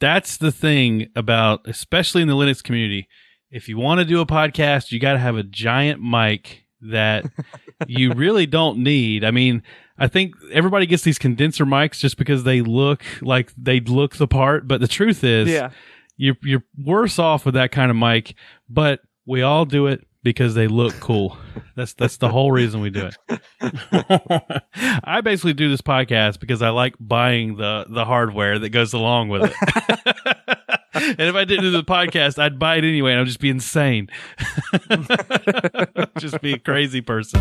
that's the thing about, especially in the Linux community. If you want to do a podcast, you got to have a giant mic that you really don't need. I mean, I think everybody gets these condenser mics just because they look like they look the part, but the truth is, Yeah. you're you're worse off with that kind of mic. But we all do it because they look cool. That's that's the whole reason we do it. I basically do this podcast because I like buying the the hardware that goes along with it. and if I didn't do the podcast, I'd buy it anyway, and I'd just be insane. just be a crazy person.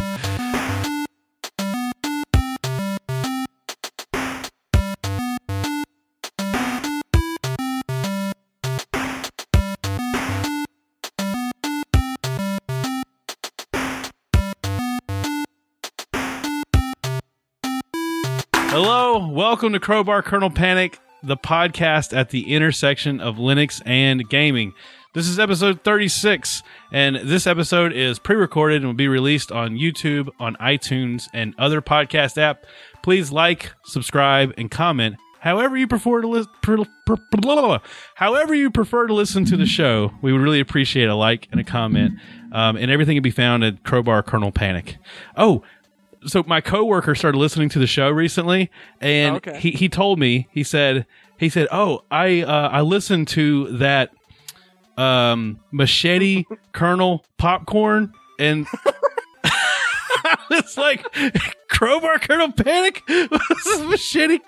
Welcome to Crowbar Kernel Panic, the podcast at the intersection of Linux and gaming. This is episode 36, and this episode is pre recorded and will be released on YouTube, on iTunes, and other podcast app. Please like, subscribe, and comment. However you prefer to listen, however you prefer to listen to the show, we would really appreciate a like and a comment, um, and everything can be found at Crowbar Kernel Panic. Oh, so my coworker started listening to the show recently, and Oh, okay. he he told me he said he said, "Oh, I uh, I listened to that um machete kernel popcorn and." it's like crowbar kernel panic machete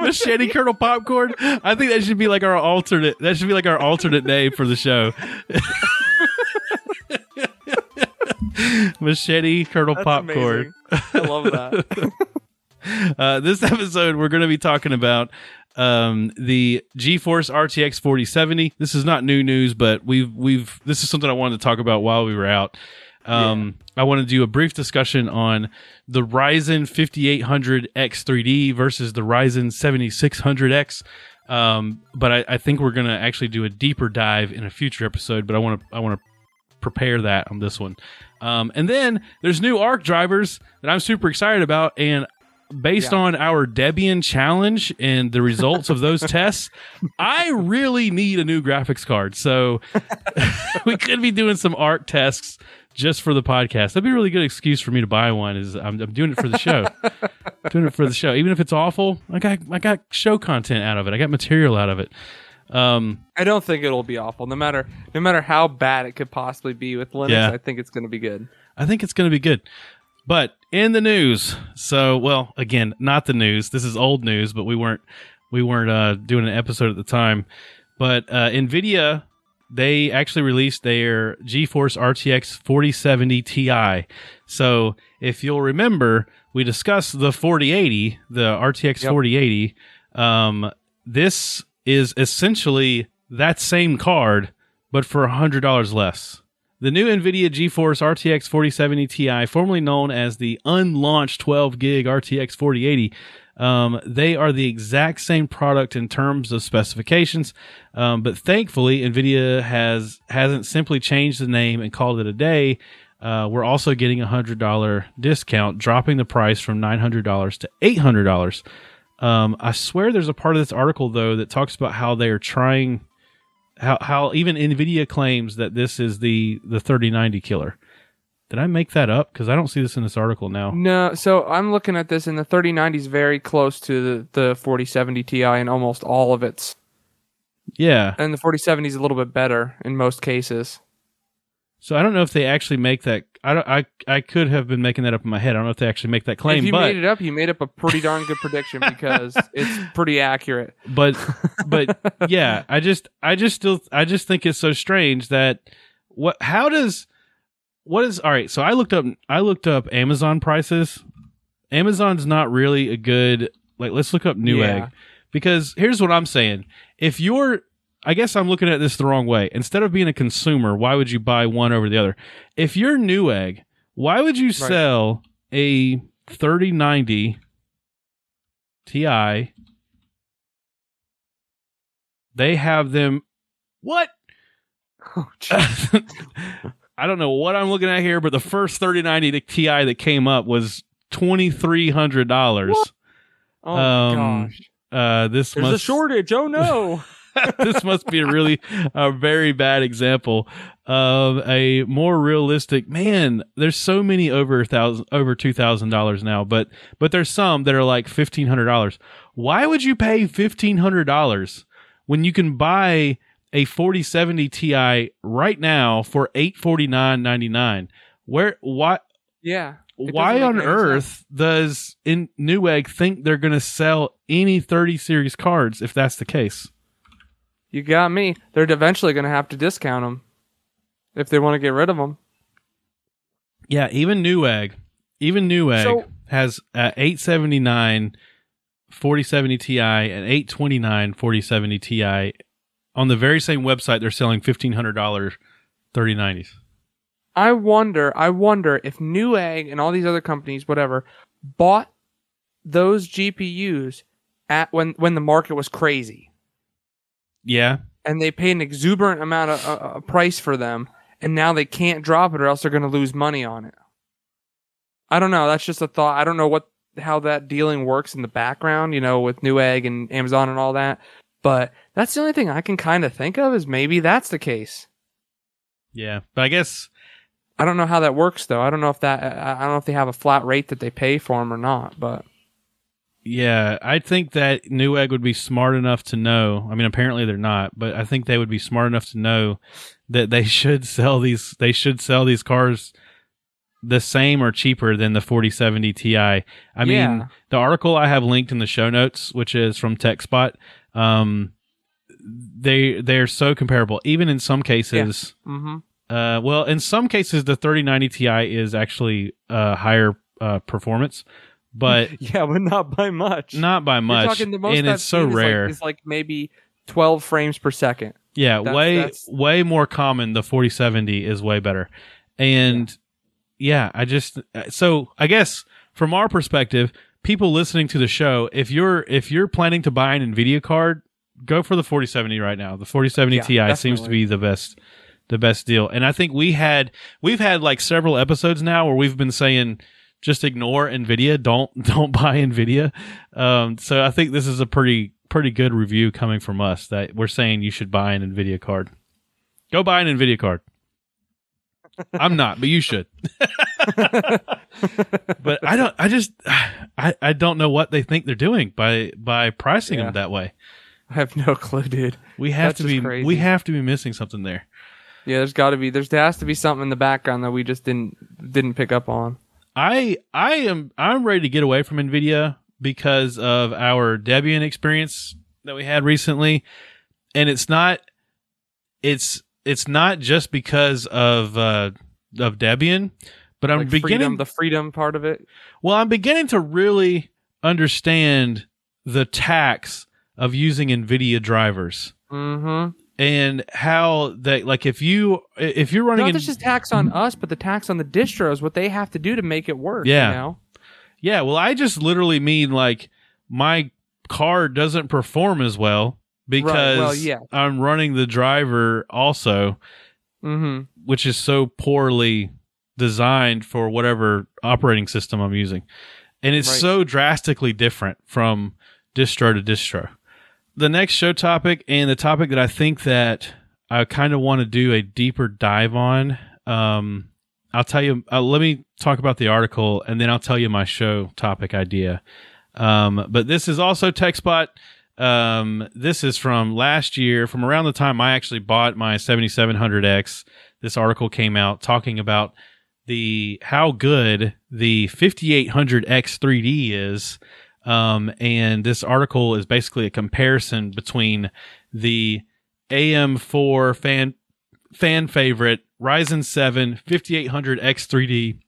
machete kernel popcorn i think that should be like our alternate that should be like our alternate name for the show machete kernel That's popcorn amazing. I love that. uh, this episode, we're going to be talking about um, the GeForce RTX 4070. This is not new news, but we've we've this is something I wanted to talk about while we were out. Um, I want to do a brief discussion on the Ryzen 5800 X3D versus the Ryzen 7600X. Um, but I, I think we're going to actually do a deeper dive in a future episode. But I want to I want to prepare that on this one. Um, and then there's new ARC drivers that I'm super excited about. And based Yeah. on our Debian challenge and the results of those tests, I really need a new graphics card. So we could be doing some ARC tests just for the podcast. That'd be a really good excuse for me to buy one. Is I'm, I'm doing it for the show, doing it for the show. Even if it's awful, I got I got show content out of it. I got material out of it. Um, I don't think it'll be awful. No matter no matter how bad it could possibly be with Linux, Yeah. I think it's going to be good. I think it's going to be good. But in the news, so well, again, not the news. This is old news, but we weren't we weren't uh, doing an episode at the time. But uh, Nvidia they actually released their GeForce RTX 4070 Ti. So if you'll remember, we discussed the 4080, the RTX Yep. 4080. Um, this is essentially that same card, but for hundred dollars less. The new NVIDIA GeForce RTX 4070 Ti, formerly known as the unlaunched 12 gig RTX 4080, um, they are the exact same product in terms of specifications, um, but thankfully NVIDIA has hasn't simply changed the name and called it a day. Uh, we're also getting a hundred dollar discount, dropping the price from nine hundred dollars to eight hundred dollars. Um, I swear there's a part of this article though that talks about how they are trying how how even Nvidia claims that this is the the 3090 killer. Did I make that up? Because I don't see this in this article now. No, so I'm looking at this, and the 3090 is very close to the, the 4070 Ti in almost all of its, Yeah. and the 4070 is a little bit better in most cases. So I don't know if they actually make that. I don't. I I could have been making that up in my head. I don't know if they actually make that claim, if you but made it up, you made up a pretty darn good prediction because it's pretty accurate. but but yeah. I just I just still I just think it's so strange that what how does what is all right? So I looked up I looked up Amazon prices. Amazon's not really a good like. Let's look up Newegg. Yeah. because here's what I'm saying. If you're, I guess I'm looking at this the wrong way. Instead of being a consumer, why would you buy one over the other? If you're Newegg, why would you sell a 3090 Ti? They have them. What? Oh. I don't know what I'm looking at here, but the first 3090 Ti that came up was twenty three hundred dollars. oh Um, gosh, Uh, this there's a shortage. Oh no. this must be a really a very bad example of a more realistic man. There's so many over a thousand over two thousand dollars now, but but there's some that are like fifteen hundred dollars. Why would you pay fifteen hundred dollars when you can buy a forty seventy Ti right now for eight forty nine ninety nine? Where why Yeah. It why on earth does in Newegg think they're going to sell any 30 series cards if that's the case? You got me. They're eventually going to have to discount them if they want to get rid of them. Yeah, even Newegg, even Newegg So- has uh, 879 4070 Ti and 829 4070 Ti on the very same website they're selling $1500 3090s. I wonder, I wonder if Newegg and all these other companies, whatever, bought those GPUs at when when the market was crazy, Yeah. and they paid an exuberant amount of uh, uh, price for them, and now they can't drop it, or else they're going to lose money on it. I don't know. That's just a thought. I don't know what how that dealing works in the background, you know, with Newegg and Amazon and all that. But that's the only thing I can kind of think of is maybe that's the case. Yeah. But I guess I don't know how that works though. I don't know if that I I don't know if they have a flat rate that they pay for them or not. But Yeah, I think that Newegg would be smart enough to know. I mean, apparently they're not, but I think they would be smart enough to know that they should sell these. They should sell these cars the same or cheaper than the 4070 Ti. I mean, the article I have linked in the show notes, which is from TechSpot, um, they they're so comparable. Even in some cases, hmm uh, well, in some cases, the 3090 Ti is actually uh, higher uh, performance, but yeah, but not by much. not by much, talking the most and I've it's so seen is like- rare. Is like, maybe twelve frames per second. yeah, that's- way that's- way more common. The 4070 is way better, and yeah. I just uh, so I guess from our perspective, people listening to the show, if you're if you're planning to buy an Nvidia card, go for the 4070 right now. The 4070 Yeah, Ti seems to be the best the best deal. And I think we had we've had like several episodes now where we've been saying just ignore Nvidia, don't don't buy Nvidia. Um, so I think this is a pretty pretty good review coming from us that we're saying you should buy an Nvidia card. Go buy an Nvidia card. I'm not, but you should. but I don't. I just. I, I don't know what they think they're doing by by pricing Yeah. them that way. I have no clue, dude. We have That's to be. crazy. We have to be missing something there. Yeah, there's got to be. There's there has to be something in the background that we just didn't didn't pick up on. I I am I'm ready to get away from Nvidia because of our Debian experience that we had recently, and it's not it's it's not just because of uh, of Debian, but I'm Like beginning freedom, the freedom part of it. well I'm beginning to really understand the tax of using Nvidia drivers Mm-hmm. And how that like if you if you're running Not in, just tax on us, but the tax on the distros, what they have to do to make it work. Yeah. You know? Yeah, well, I just literally mean like my car doesn't perform as well because well, yeah. I'm running the driver also, Mm-hmm. which is so poorly designed for whatever operating system I'm using. And it's Right. so drastically different from distro to distro. The next show topic and the topic that I think that I kind of want to do a deeper dive on um, I'll tell you. Uh, let me talk about the article, and then I'll tell you my show topic idea. Um, but this is also TechSpot. Um, this is from last year, from around the time I actually bought my 7700X. This article came out talking about the how good the 5800X 3D is. Um, and this article is basically a comparison between the AM4 fan fan favorite Ryzen 7 5800X 3D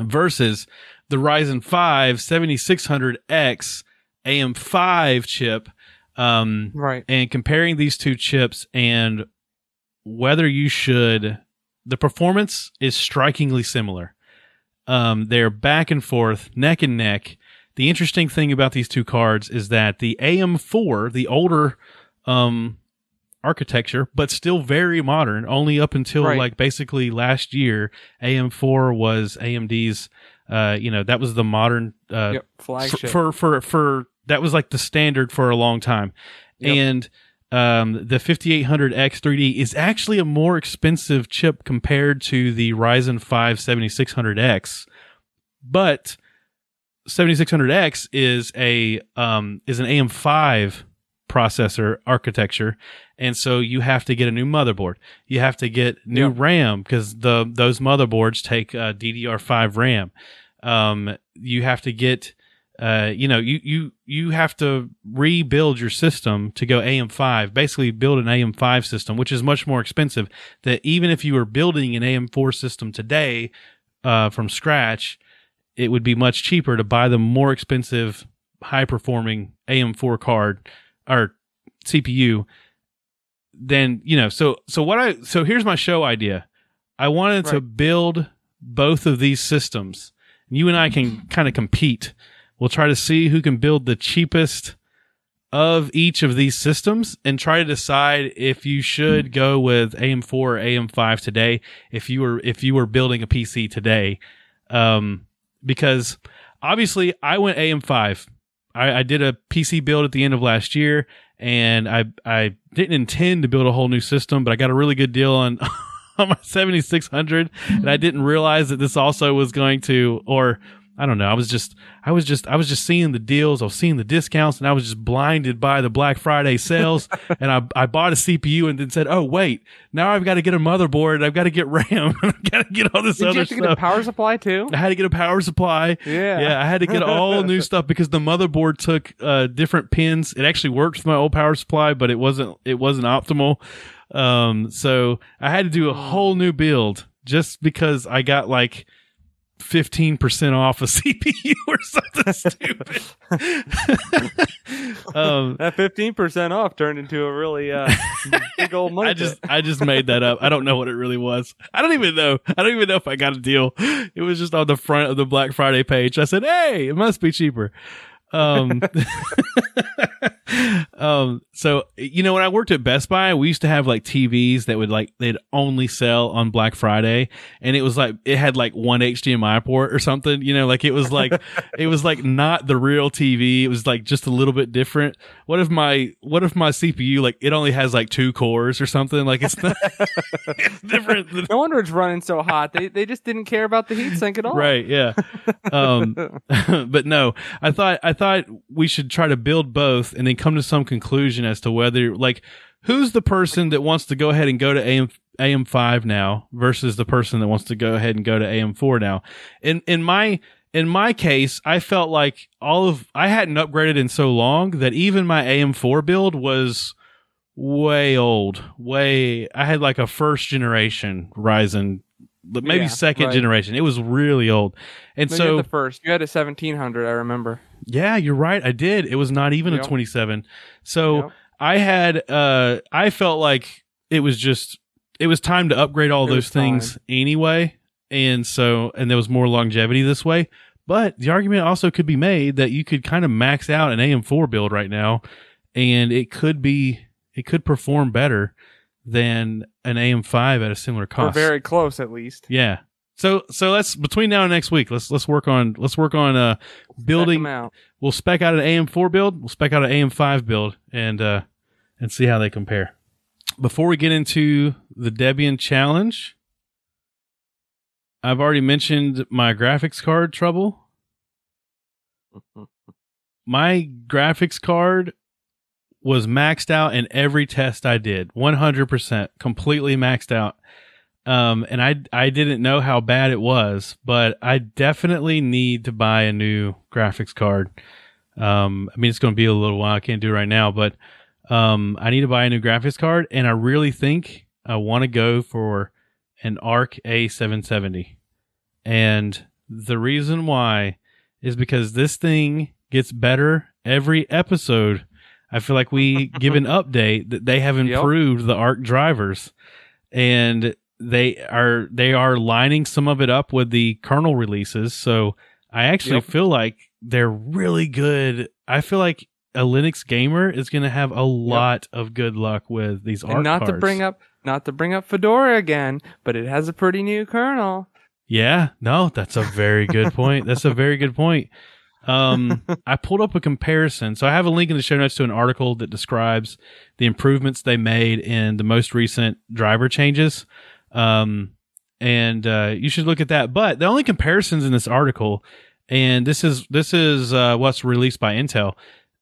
versus the Ryzen 5 7600X AM5 chip. Um, Right. and comparing these two chips and whether you should the performance is strikingly similar. Um, they're back and forth neck and neck the interesting thing about these two cards is that the am4 the older um, architecture but still very modern only up until Right. like basically last year am4 was amd's uh, you know that was the modern uh, yep. for, Flagship. for for for that was like the standard for a long time Yep. and um, the 5800X 3D is actually a more expensive chip compared to the Ryzen 5 7600X, but 7600X is a um, is an AM5 processor architecture, and so you have to get a new motherboard. You have to get new. RAM because the those motherboards take uh, DDR5 RAM. Um, you have to get uh, you know, you you you have to rebuild your system to go AM5. Basically, build an AM5 system, which is much more expensive. That even if you were building an AM4 system today uh, from scratch, it would be much cheaper to buy the more expensive, high performing AM4 card or CPU. than, you know, so so what I so here's my show idea. I wanted to build both of these systems. You and I can kind of compete. We'll try to see who can build the cheapest of each of these systems and try to decide if you should go with AM4 or AM5 today if you were if you were building a PC today. Um because obviously I went AM5. I, I did a PC build at the end of last year and I I didn't intend to build a whole new system, but I got a really good deal on on my 7600 and I mm-hmm. didn't realize that this also was going to or I don't know. I was just, I was just, I was just seeing the deals. I was seeing the discounts, and I was just blinded by the Black Friday sales. and I, I bought a CPU, and then said, "Oh wait, now I've got to get a motherboard. I've got to get RAM. I've got to get all this Did you other have to get a power supply too? I had to get a power supply. Yeah. Yeah, I had to get all new stuff because the motherboard took uh, different pins. It actually worked with my old power supply, but it wasn't it wasn't optimal. Um, so I had to do a whole new build just because I got like fifteen percent off a CPU or something stupid. um, That fifteen percent off turned into a really uh, big old money. I just. I just made that up. I don't know what it really was. I don't even know. I don't even know if I got a deal. It was just on the front of the Black Friday page. I said, "Hey, it must be cheaper." Um, um, so you know, when I worked at Best Buy, we used to have like TVs that would like they'd only sell on Black Friday, and it was like it had like one HDMI port or something. You know, like it was like it was like not the real TV. It was like just a little bit different. What if my what if my CPU like it only has like two cores or something? Like it's not it's different. no wonder it's running so hot. They they just didn't care about the heat sink at all. Right. Yeah. Um, but no, I thought I thought we should try to build both and then come to some conclusion as to whether like who's the person that wants to go ahead and go to AM AM5 now versus the person that wants to go ahead and go to AM4 now. In in my in my case, I felt like all of I hadn't upgraded in so long that even my AM4 build was way old. Way I had like a first generation Ryzen but maybe Yeah, second right. generation. It was really old. And No, so the first. You had a seventeen hundred. I remember. Yeah, you're right. I did. It was not even Yep. a 27. So Yep. I had uh I felt like it was just it was time to upgrade all It those things anyway. And so and there was more longevity this way. But the argument also could be made that you could kind of max out an AM4 build right now and it could be it could perform better than an AM5 at a similar Or cost. very close, at least. yeah. So so let's between now and next week, let's let's work on let's work on uh building out. we'll spec out an AM4 build, we'll spec out an AM5 build, and uh, and see how they compare. Before we get into the Debian challenge, I've already mentioned my graphics card trouble. My graphics card was maxed out in every test I did, 100%, completely maxed out. Um, and I I didn't know how bad it was, but I definitely need to buy a new graphics card. Um, I mean, it's going to be a little while. I can't do it right now, but um, I need to buy a new graphics card, and I really think I want to go for an Arc A770. And the reason why is because this thing gets better every episode. I feel like we give an update that they have Yep. improved the Arc drivers, and they are they are lining some of it up with the kernel releases. So I actually Yep. feel like they're really good. I feel like a Linux gamer is going to have a lot of good luck with these And not cards. to bring up not to bring up Fedora again, but it has a pretty new kernel. Yeah, no, that's a very good point. That's a very good point. Um, I pulled up a comparison. So I have a link in the show notes to an article that describes the improvements they made in the most recent driver changes. Um, and uh, you should look at that. But the only comparisons in this article, and this is this is uh, what's released by Intel,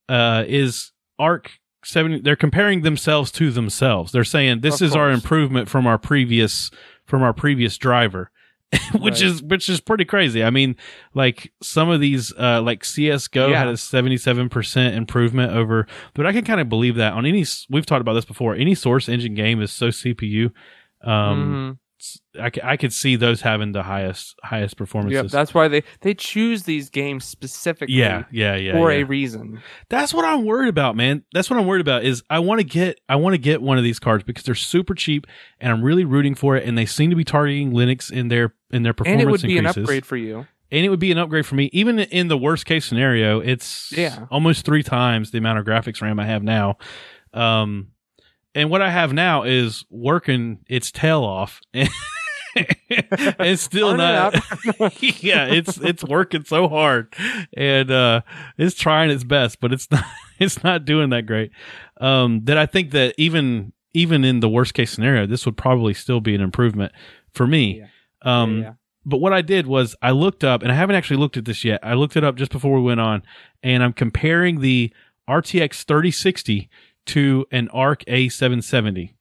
uh, is Arc seventy. They're comparing themselves to themselves. They're saying this is our improvement from our previous from our previous driver. which Right. is which is pretty crazy. I mean, like some of these, uh, like CS:GO Yeah. had a seventy-seven percent improvement over, but I can kind of believe that on any. We've talked about this before. Any source engine game is so CPU. Um, Mhm. I, I could see those having the highest highest performances. Yep, that's why they they choose these games specifically yeah, yeah, yeah. for yeah. a reason. That's what I'm worried about, man. That's what I'm worried about. Is I want to get I want to get one of these cards because they're super cheap, and I'm really rooting for it. And they seem to be targeting Linux in their in their performance And it would be an upgrade for you. and it would be an upgrade for me. Even in the worst case scenario, it's Yeah. almost three times the amount of graphics RAM I have now. Um, and what I have now is working its tail off. it's still Turn it not. yeah, it's it's working so hard, and uh, it's trying its best, but it's not it's not doing that great. Um, that I think that even even in the worst case scenario, this would probably still be an improvement for me. Yeah. Um, yeah. but what I did was I looked up, and I haven't actually looked at this yet. I looked it up just before we went on, and I'm comparing the RTX 3060 to an ARC A770.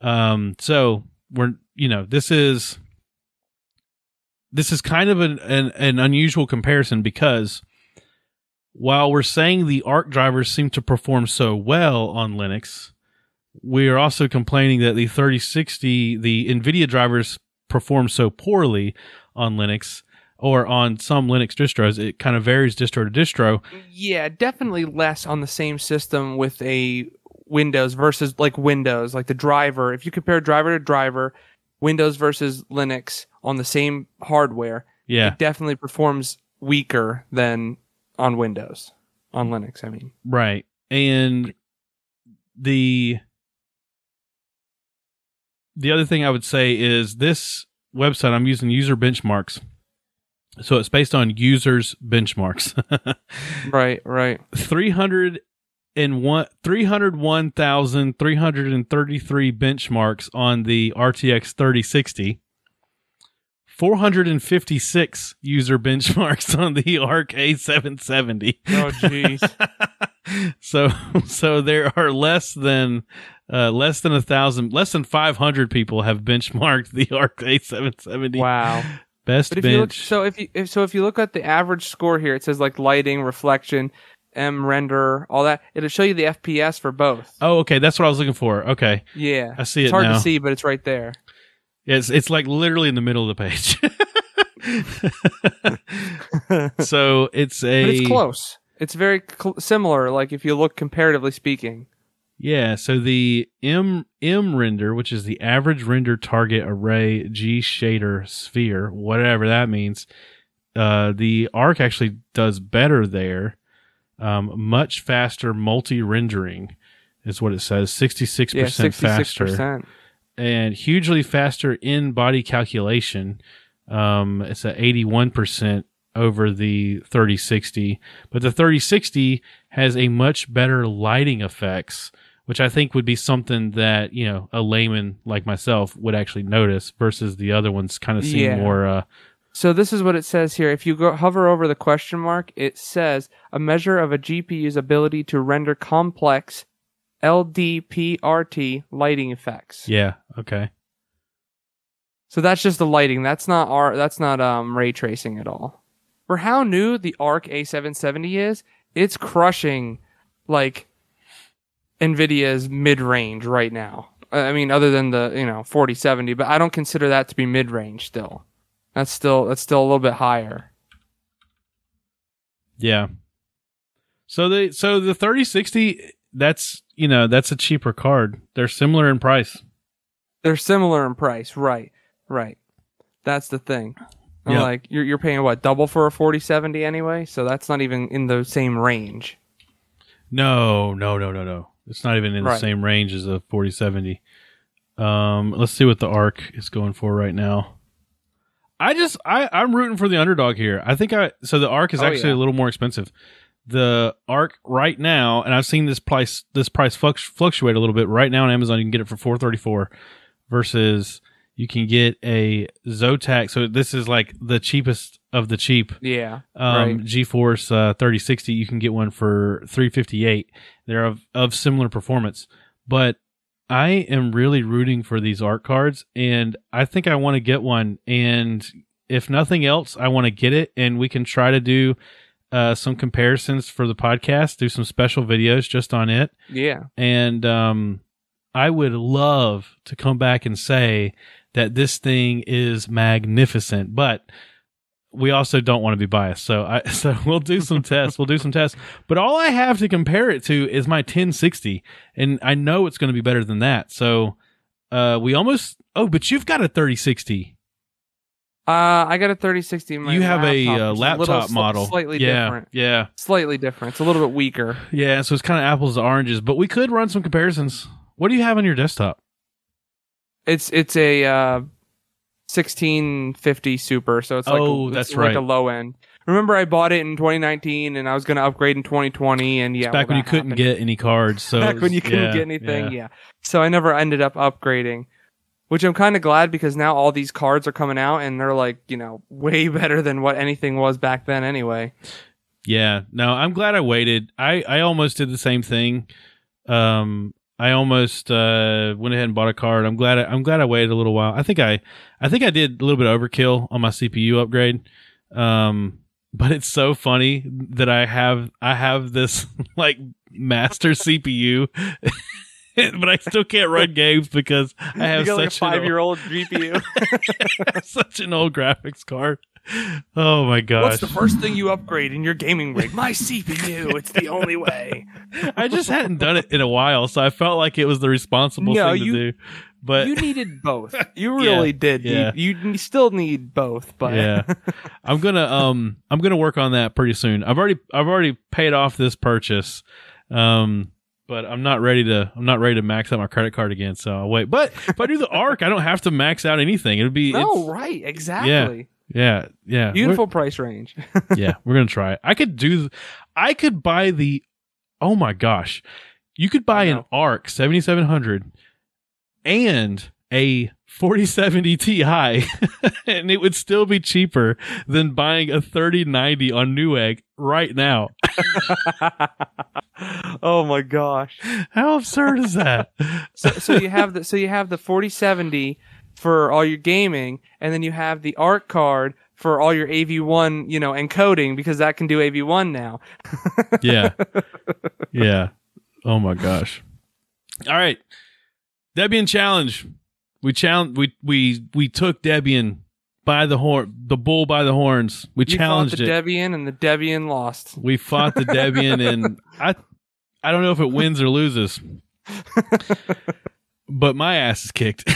Um, so we're you know this is this is kind of an, an an unusual comparison because while we're saying the ARC drivers seem to perform so well on Linux, we are also complaining that the 3060 the NVIDIA drivers perform so poorly on Linux or on some Linux distros. It kind of varies distro to distro. Yeah, definitely less on the same system with a Windows versus like Windows, like the driver. If you compare driver to driver, Windows versus Linux on the same hardware, Yeah, it definitely performs weaker than on Windows. On Linux, I mean. right. And the the other thing I would say is this website I'm using user benchmarks. So it's based on users benchmarks. Right, right. 300 and one 301,333 benchmarks on the RTX 3060. 456 user benchmarks on the ARC A770. Oh jeez. so so there are less than uh, less than a thousand, less than 500 people have benchmarked the ARC A770. wow. Best But if bench. you look, so if you if, so if you look at the average score here, it says like lighting, reflection, M render, all that. It'll show you the FPS for both. oh, okay, that's what I was looking for. Okay, Yeah, I see it's it hard now. to see, but it's right there. It's it's like literally in the middle of the page. so it's a But it's close. It's very cl- similar. Like if you look comparatively speaking. yeah. So the M M render, which is the average render target array G shader sphere, whatever that means. Uh, the Arc actually does better there. Um, much faster multi rendering is what it says. Sixty six Yeah, percent faster. and hugely faster in body calculation. Um, it's at 81% over the 3060, but the 3060 has a much better lighting effects, which I think would be something that, you know, a layman like myself would actually notice versus the other ones kind of seem Yeah. more, uh, So this is what it says here. If you go hover over the question mark, it says a measure of a GPU's ability to render complex LDPRT lighting effects. yeah, okay. So that's just the lighting. That's not our that's not um ray tracing at all. For how new the Arc A770 is, it's crushing like Nvidia's mid-range right now. I mean other than the, you know, 4070, but I don't consider that to be mid-range still. That's still that's still a little bit higher. Yeah. So the, so the 3060, that's, you know, that's a cheaper card. They're similar in price. They're similar in price, right? Right. That's the thing. I'm Yeah. Like you're you're paying what double for a 4070 anyway, so that's not even in the same range. No, no, no, no, no. It's not even in the same range as a 4070. Um, let's see what the ARC is going for right now. I just I I'm rooting for the underdog here. I think I so the arc is Oh, actually yeah. a little more expensive. The arc right now, and I've seen this price this price fluctuate a little bit. Right now on Amazon, you can get it for four thirty four, versus you can get a Zotac. So this is like the cheapest of the cheap Yeah. um, Right. GeForce uh, 3060. You can get one for 358. They're of, of similar performance, but I am really rooting for these Arc cards, and I think I want to get one. And if nothing else, I want to get it, and we can try to do uh, some comparisons for the podcast, do some special videos just on it, Yeah. and um, I would love to come back and say that this thing is magnificent, but we also don't want to be biased. So I so we'll do some tests. We'll do some tests. But all I have to compare it to is my 1060, and I know it's going to be better than that. So uh, we almost. Oh, but you've got a 3060. Uh, I got a 3060. In my you have a laptop, uh, which is laptop little sli- model, slightly yeah, different. Yeah, Slightly different. It's a little bit weaker. yeah. So it's kind of apples to oranges. But we could run some comparisons. What do you have on your desktop? It's it's a uh, 1650 Super, so it's like Oh, it's that's like right. a low end. Remember, I bought it in 2019, and I was going to upgrade in 2020, and yeah, back when you couldn't get any cards. So back it when you couldn't yeah, get anything. yeah. Yeah. So I never ended up upgrading, which I'm kind of glad because now all these cards are coming out and they're like, you know, way better than what anything was back then anyway. Yeah, no, I'm glad I waited. I I almost did the same thing. Um, I almost uh went ahead and bought a card. I'm glad I, I'm glad I waited a little while. I think I I think I did a little bit of overkill on my CPU upgrade. Um, but it's so funny that I have I have this like master CPU. but I still can't run games because I have got like a such five year old GPU. such an old graphics card. Oh my gosh! What's the first thing you upgrade in your gaming rig? My CPU. It's the only way. I just hadn't done it in a while, so I felt like it was the responsible No, thing you- to do. But you needed both. You Yeah, really did. yeah. You, you still need both, but yeah, I'm gonna um I'm gonna work on that pretty soon. I've already I've already paid off this purchase, um, but I'm not ready to I'm not ready to max out my credit card again. So I'll wait. But if I do the arc, I don't have to max out anything. It'd be no, right, exactly. yeah yeah yeah. Beautiful price range. Yeah, we're gonna try it. I could do. I could buy the. Oh my gosh, you could buy an. Arc 7700 and a 4070 Ti, and it would still be cheaper than buying a 3090 on Newegg right now. oh my gosh. How absurd is that? So, so you have the so you have the 4070 for all your gaming, and then you have the Arc card for all your AV1, you know, encoding because that can do AV1 now. yeah, yeah. Oh my gosh. All right, Debian challenge. We challenge. We we we took Debian by the horn, the bull by the horns. We You challenged fought the it. Debian, and the Debian lost. we fought the Debian, and I I don't know if it wins or loses, but my ass is kicked.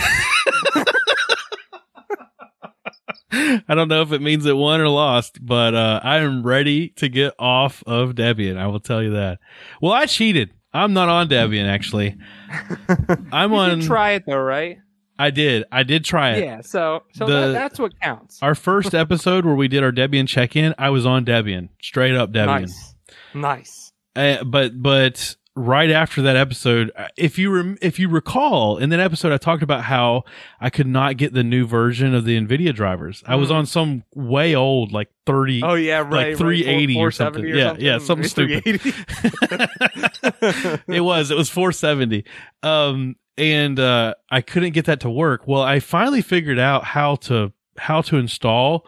I don't know if it means it won or lost, but uh, I am ready to get off of Debian. I will tell you that. Well, I cheated. I'm not on Debian actually. I'm You on. did try it though, right? I did. I did try it. Yeah. So so The- that, that's what counts. Our first episode where we did our Debian check-in, I was on Debian, straight up Debian. Nice. Nice. Uh, but but right after that episode, uh, if you rem- if you recall, in that episode, I talked about how I could not get the new version of the Nvidia drivers. I was Mm. on some way old, like thirty. Oh yeah, right. right. 380 or 470 something. Yeah, yeah, something stupid. it was it was 470 um and uh i couldn't get that to work well i finally figured out how to how to install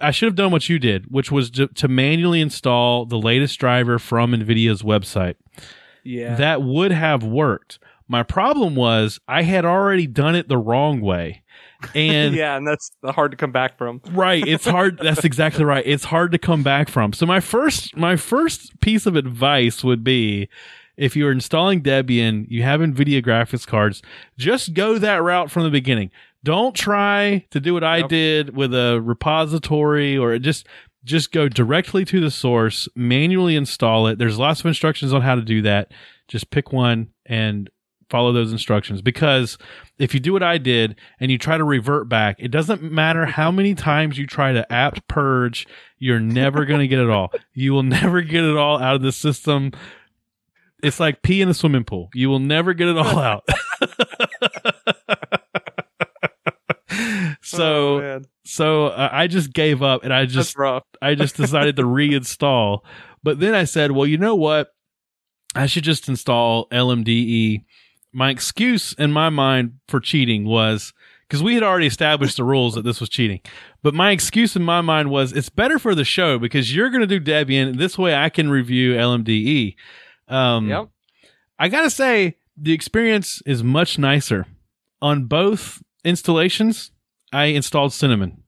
i should have done what you did which was to, to manually install the latest driver from nvidia's website. Yeah. that would have worked. My problem was i had already done it the wrong way. And yeah, and that's hard to come back from. right. It's hard. That's exactly right. It's hard to come back from. So my first my first piece of advice would be if you're installing debian you have nvidia graphics cards just go that route from the beginning don't try to do what i Nope. did with a repository or just just go directly to the source manually install it there's lots of instructions on how to do that just pick one and follow those instructions because if you do what I did and you try to revert back, it doesn't matter how many times you try to apt purge, you're never going to get it all. You will never get it all out of the system. It's like pee in a swimming pool. You will never get it all out. so Oh, so uh, I just gave up and I just. I just decided to reinstall. But then I said, well, you know what? I should just install LMDE. My excuse in my mind for cheating was because we had already established the rules that this was cheating. But my excuse in my mind was it's better for the show because you're going to do Debian. This way I can review LMDE. Um, Yep. I got to say, the experience is much nicer. On both installations, I installed Cinnamon.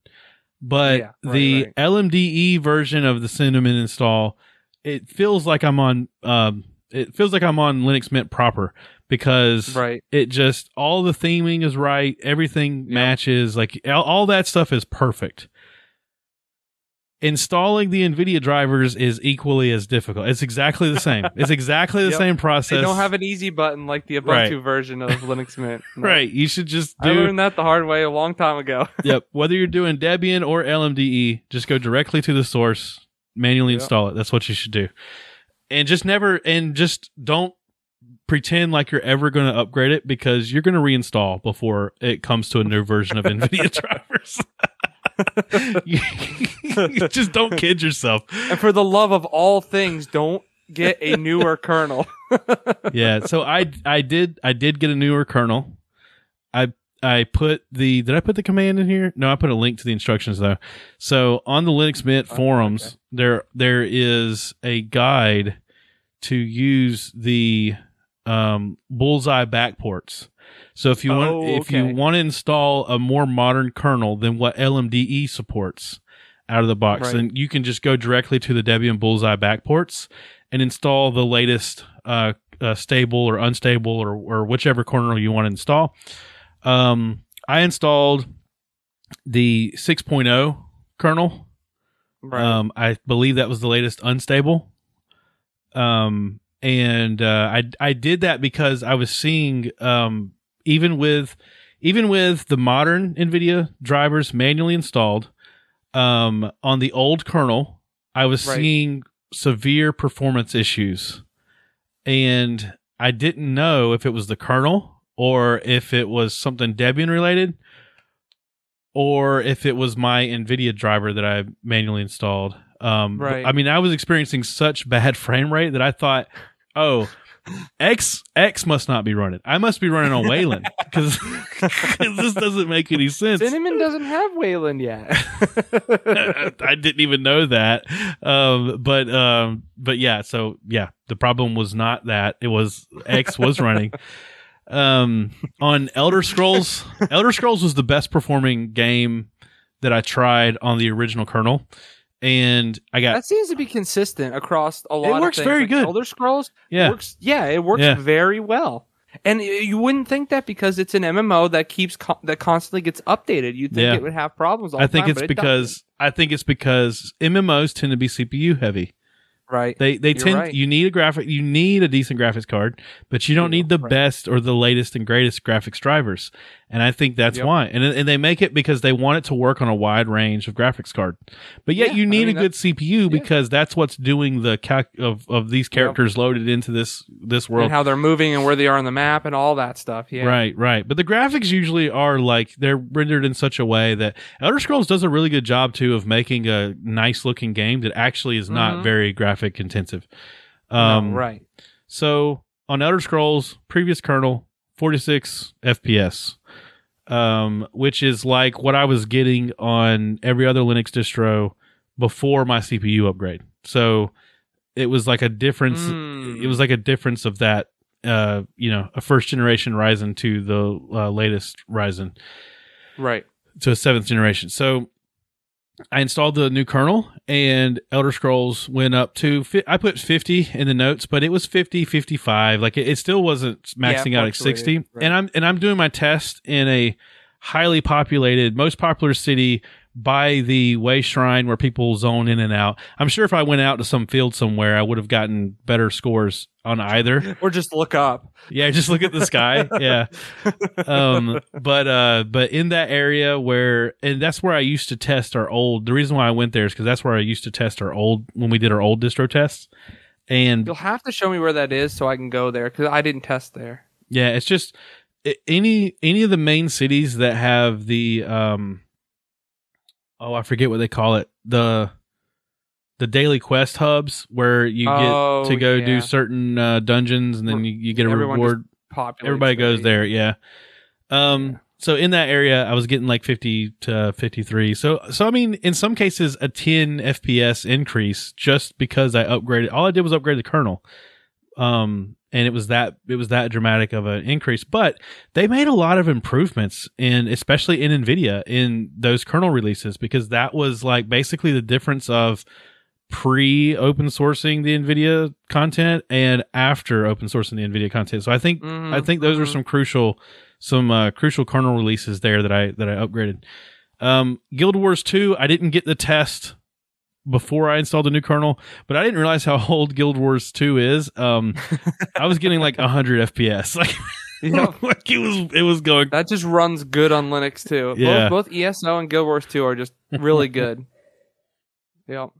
But Yeah, right, the right. LMDE version of the Cinnamon install, it feels like I'm on um, it feels like I'm on Linux Mint proper because Right. it just all the theming is right, everything Yeah. matches, like all, all that stuff is perfect. Installing the NVIDIA drivers is equally as difficult. It's exactly the same. It's exactly the Yep. same process. They don't have an easy button like the Ubuntu Right. version of Linux Mint. No. right. You should just do. I learned that the hard way a long time ago. yep. Whether you're doing Debian or LMDE, just go directly to the source, manually Yep. install it. That's what you should do. And just never and just don't pretend like you're ever going to upgrade it because you're going to reinstall before it comes to a new version of NVIDIA drivers. You, just don't kid yourself. and for the love of all things, don't get a newer kernel. yeah so i i did i did get a newer kernel i i put the did i put the command in here no i put a link to the instructions though so on the linux mint Oh, forums okay. there there is a guide to use the um bullseye backports so if you want Oh, if you want to install a more modern kernel than what lmde supports out of the box Right. then you can just go directly to the debian bullseye backports and install the latest uh, uh, stable or unstable or, or whichever kernel you want to install. Um, I installed the 6.0 kernel. right. Um, I believe that was the latest unstable. Um, and uh, I I did that because I was seeing um, even with even with the modern NVIDIA drivers manually installed um, on the old kernel, I was Right. seeing severe performance issues, and I didn't know if it was the kernel or if it was something Debian related or if it was my NVIDIA driver that I manually installed. Um, Right. I mean, I was experiencing such bad frame rate that I thought, oh, X X must not be running. I must be running on Wayland because this doesn't make any sense. Cinnamon doesn't have Wayland yet. I didn't even know that. Um, but um, but yeah, so yeah, the problem was not that it was X was running. Um, on Elder Scrolls, Elder Scrolls was the best performing game that I tried on the original kernel, and I got that seems to be consistent across a lot. It works very Like good. Elder Scrolls yeah. works. Yeah, it works Yeah. very well. And you wouldn't think that because it's an MMO that keeps co- that constantly gets updated. You'd think Yeah. it would have problems. All I the think time, it's it because I think it's because MMOs tend to be CPU heavy. Right. They they You're tend right. you need a graphic you need a decent graphics card, but you don't You need the right. best or the latest and greatest graphics drivers. And I think that's Yep. why. And and they make it because they want it to work on a wide range of graphics card. But yet Yeah, you I need mean, a good CPU because that's what's doing the calc of of these characters loaded into this this world. and how they're moving and where they are on the map and all that stuff. Yeah. Right, right. But the graphics usually are like they're rendered in such a way that Elder Scrolls does a really good job too of making a nice looking game that actually is not Mhm. very graphic intensive. No, Um, right. So on Elder Scrolls, previous kernel, 46 FPS, um, which is like what I was getting on every other Linux distro before my CPU upgrade. So it was like a difference. Mm. It was like a difference of that, uh, you know, a first generation Ryzen to the uh, latest Ryzen right. to a seventh generation. So I installed the new kernel and Elder Scrolls went up to, fi- I put 50 in the notes, but it was 50, 55. Like it, it still wasn't maxing Yeah, out at 60. right. And I'm, and I'm doing my test in a highly populated, most popular city by the way shrine where people zone in and out. I'm sure if I went out to some field somewhere, I would have gotten better scores on either. Or just look up. Yeah, just look at the sky. Yeah. Um, but uh, but in that area where, and that's where I used to test our old. The reason why I went there is because that's where I used to test our old when we did our old distro tests. And You'll have to show me where that is so I can go there because I didn't test there. yeah, it's just any any of the main cities that have the um, oh, I forget what they call it the the daily quest hubs where you Oh, get to go yeah. do certain uh, dungeons and then you, you get a everyone reward. Everybody goes there, yeah. Um, so in that area, I was getting like fifty to fifty-three. So, so I mean, in some cases, a ten FPS increase just because I upgraded. All I did was upgrade the kernel, um, and it was that it was that dramatic of an increase. But they made a lot of improvements in, especially in Nvidia, in those kernel releases because that was like basically the difference of pre open sourcing the Nvidia content and after open sourcing the Nvidia content. So I think Mhm, I think those are mhm. some crucial some uh, crucial kernel releases there that I that I upgraded. Um, Guild Wars 2, I didn't get the test before I installed the new kernel, but I didn't realize how old Guild Wars 2 is. Um, I was getting like 100 FPS. Like, Yep. like it was it was going That just runs good on Linux too. Yeah. Both, both ESO and Guild Wars 2 are just really good. Yep.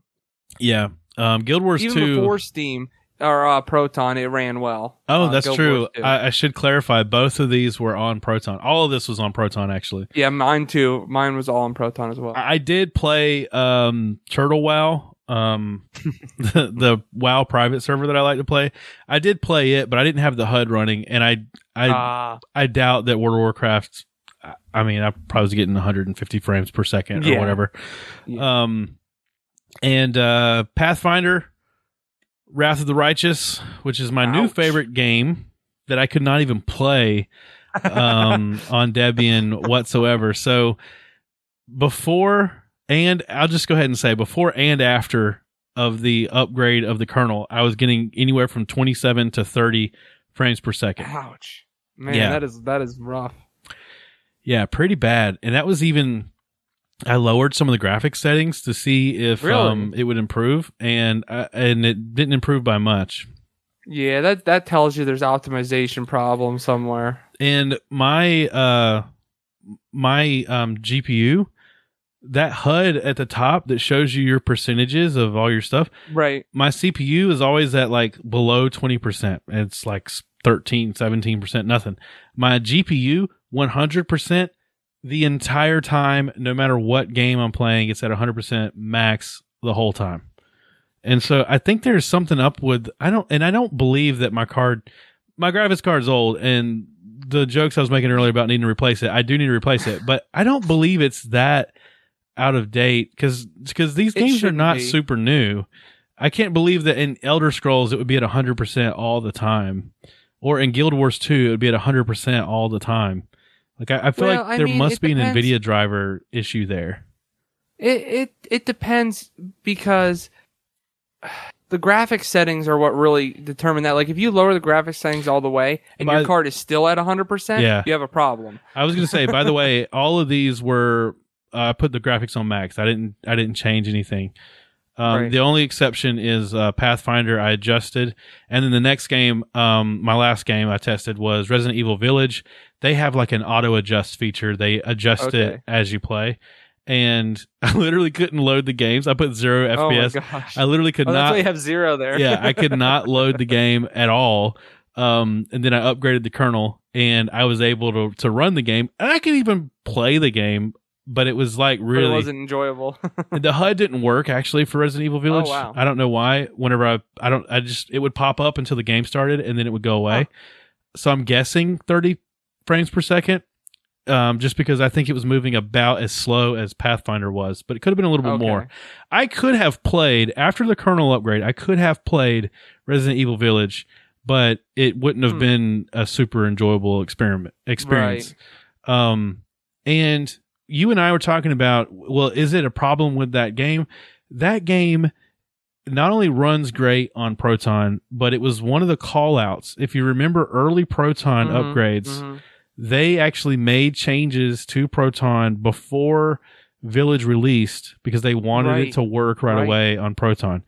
yeah. Um, Guild Wars Even 2 before Steam or uh, Proton, it ran well. Oh, Uh, that's Guild true. I, I should clarify. Both of these were on Proton. All of this was on Proton, actually. yeah, mine too. Mine was all on Proton as well. I did play um, Turtle WoW, um, the, the WoW private server that I like to play. I did play it, but I didn't have the HUD running, and I I Ah, I doubt that World of Warcraft. I- I mean, I probably was getting 150 frames per second or Yeah. whatever. Yeah. Um, and uh, Pathfinder, Wrath of the Righteous, which is my new favorite game that I could not even play um, on Debian whatsoever. So before and I'll just go ahead and say before and after of the upgrade of the kernel, I was getting anywhere from 27 to 30 frames per second. ouch, man, Yeah. that is that is rough. Yeah, pretty bad. And that was even I lowered some of the graphics settings to see if Really? um it would improve and uh, and it didn't improve by much. Yeah, that that tells you there's optimization problem somewhere. And my uh my um GPU that HUD at the top that shows you your percentages of all your stuff, Right. my CPU is always at like below 20%. It's like 13, 17%, nothing. My GPU 100% the entire time, no matter what game I'm playing, it's at 100% max the whole time. And so I think there's something up with I don't and I don't believe that my card my graphics card's old and the jokes I was making earlier about needing to replace it, I do need to replace it, but I don't believe it's that out of date cuz cuz these It games are not be. super new. I can't believe that in Elder Scrolls it would be at 100% all the time. Or in Guild Wars 2 it would be at 100% all the time. Like I, I feel Well, like I there mean, must be an. Nvidia driver issue there. It it it depends because the graphics settings are what really determine that. Like if you lower the graphics settings all the way and By- your card is still at 100%, Yeah. you have a problem. I was going to say by the way, all of these were uh, I put the graphics on max. I didn't I didn't change anything. Um, Right. The only exception is uh, Pathfinder. I adjusted, and then the next game, um, my last game I tested was Resident Evil Village. They have like an auto adjust feature. They adjust it as you play, and I literally couldn't load the games. I put zero Oh my FPS. gosh. I literally could oh, that's not. why you have zero there. yeah, I could not load the game at all. Um, and then I upgraded the kernel, and I was able to to run the game, and I could even play the game. But it was like But really it wasn't enjoyable. the HUD didn't work actually for Resident Evil Village. Oh, wow. I don't know why. Whenever I I don't I just it would pop up until the game started and then it would go away. So I'm guessing 30 frames per second. Um, just because I think it was moving about as slow as Pathfinder was, but it could have been a little bit Okay. more. I could have played after the kernel upgrade. I could have played Resident Evil Village, but it wouldn't have Hmm. been a super enjoyable experiment experience. Um, and you and I were talking about, well, is it a problem with that game? That game not only runs great on Proton, but it was one of the call outs. If you remember early Proton Mhm, upgrades, mhm. they actually made changes to Proton before Village released because they wanted Right. it to work right, Right. away on Proton.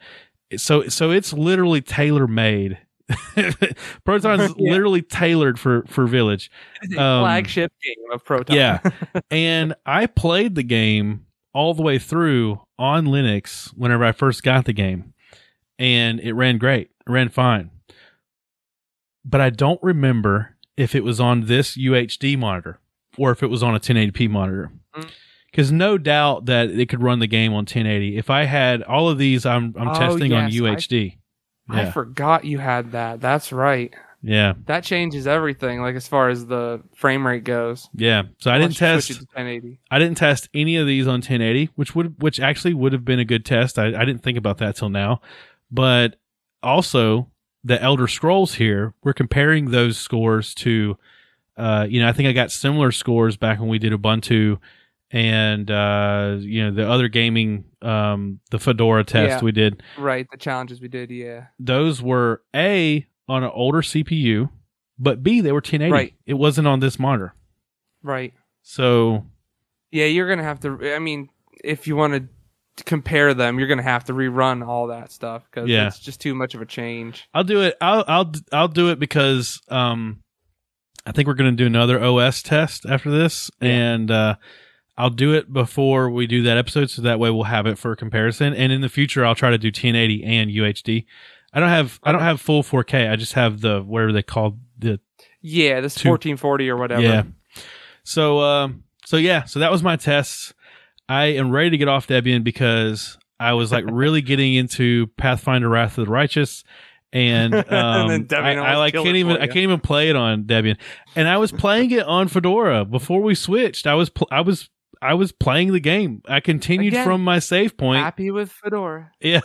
So so it's literally tailor made. Proton is Yeah. literally tailored for for Village. Um, flagship game of Proton. Yeah. and I played the game all the way through on Linux whenever I first got the game, and it ran great. It ran fine. But I don't remember if it was on this UHD monitor or if it was on a 1080p monitor. Mm. Because no doubt that it could run the game on 1080. If I had all of these, I'm I'm Oh, testing on yes, I- UHD. I forgot you had that. That's right. yeah, That changes everything, like as far as the frame rate goes. yeah. So I didn't test. it to 1080. I didn't test any of these on 1080, which would which actually would have been a good test. I, I didn't think about that till now, but also the Elder Scrolls here, we're comparing those scores to, uh, you know, I think I got similar scores back when we did Ubuntu, and uh, you know the other gaming, um, the Fedora test Yeah. we did. Right, the challenges we did, yeah. Those were a on an older CPU, but b they were 1080. Right. It wasn't on this monitor, Right. so Yeah, you're gonna have to. I mean, if you want to compare them, you're gonna have to rerun all that stuff because Yeah. it's just too much of a change. I'll do it. I'll I'll I'll do it because um, I think we're going to do another OS test after this, Yeah. and uh, I'll do it before we do that episode, so that way we'll have it for comparison. And in the future, I'll try to do 1080 and UHD. I don't have I don't have full 4K. I just have the whatever they call the Yeah, this Two- 1440 or whatever. yeah. So um so yeah so that was my tests. I am ready to get off Debian because I was like really getting into Pathfinder Wrath of the Righteous. And, um, And then Debian I, I like can't even I can't even play it on Debian, and I was playing it on Fedora before we switched. I was pl- I was I was playing the game. I continued Again, from my save point. Happy with Fedora. Yeah.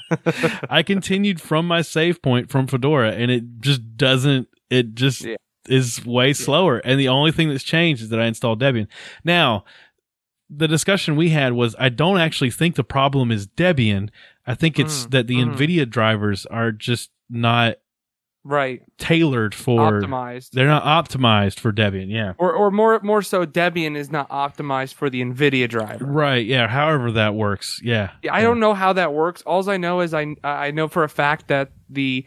I continued from my save point from Fedora and it just doesn't it just Yeah. is way slower. And the only thing that's changed is that I installed Debian. Now, the discussion we had was I don't actually think the problem is Debian. I think it's Mm, that the mm. NVIDIA drivers are just not Right. tailored for Optimized. they're not optimized for Debian. Yeah. Or, or more more so, Debian is not optimized for the NVIDIA driver. Right. Yeah. However that works. Yeah. Yeah, I don't know how that works. All I know is I I know for a fact that the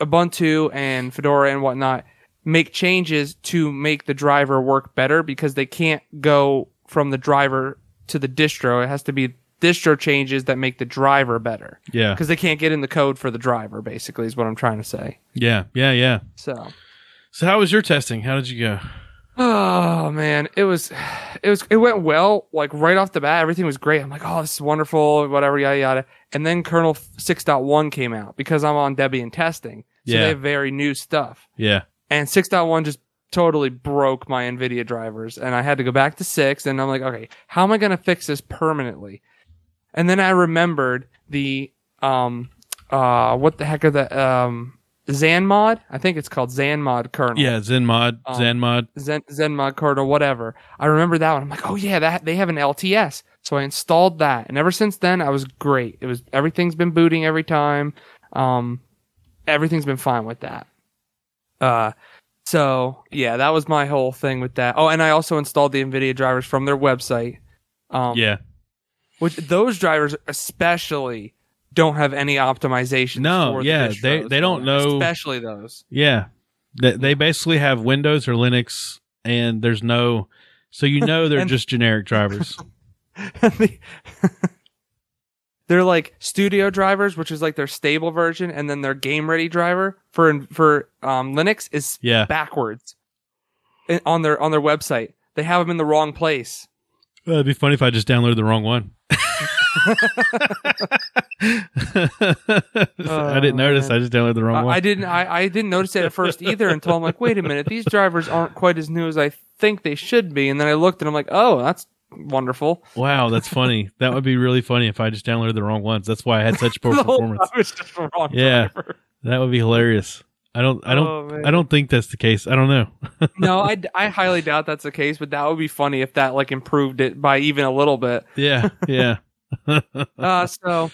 Ubuntu and Fedora and whatnot make changes to make the driver work better because they can't go from the driver to the distro. It has to be distro changes that make the driver better Yeah. because they can't get in the code for the driver. Basically, is what I'm trying to say. Yeah. Yeah. Yeah. So. So how was your testing? How did you go? Oh man, it was, it was, it went well. Like right off the bat, everything was great. I'm like, oh, this is wonderful, whatever, yada yada. And then kernel 6.1 came out because I'm on Debian testing, so Yeah. they have very new stuff. Yeah. And 6.1 just totally broke my NVIDIA drivers, and I had to go back to six. And I'm like, okay, how am I gonna fix this permanently? And then I remembered the um uh what the heck are the um XanMod? I think it's called XanMod kernel. Yeah. ZenMod. Um, ZenMod. Zen Zenmod or whatever. I remember that one. I'm like, oh yeah, that they have an LTS. So I installed that, and ever since then, I was great. It was everything's been booting every time. Um, everything's been fine with that. Uh, so yeah, that was my whole thing with that. Oh, and I also installed the NVIDIA drivers from their website. Um, Yeah. Which those drivers especially don't have any optimization. No, for the yeah, they- they don't know- especially those. Yeah. They, they basically have Windows or Linux and there's no so you know they're And- just generic drivers. They- they're like studio drivers, which is like their stable version, and then their game ready driver for for um, Linux is Yeah. backwards in- on their on their website. They have them in the wrong place. Well, it'd be funny if I just downloaded the wrong one. I didn't oh, notice. man. I just downloaded the wrong one. I didn't I, I didn't notice it at first either until I'm like, wait a minute, these drivers aren't quite as new as I think they should be. And then I looked and I'm like, oh, that's wonderful. wow, that's funny. That would be really funny if I just downloaded the wrong ones. That's why I had such poor performance. time it's just the wrong Yeah. driver. That would be hilarious. I don't. I don't. Oh. I don't think that's the case. I don't know. no, I, I highly doubt that's the case, but that would be funny if that like improved it by even a little bit. Yeah. Yeah. Uh, so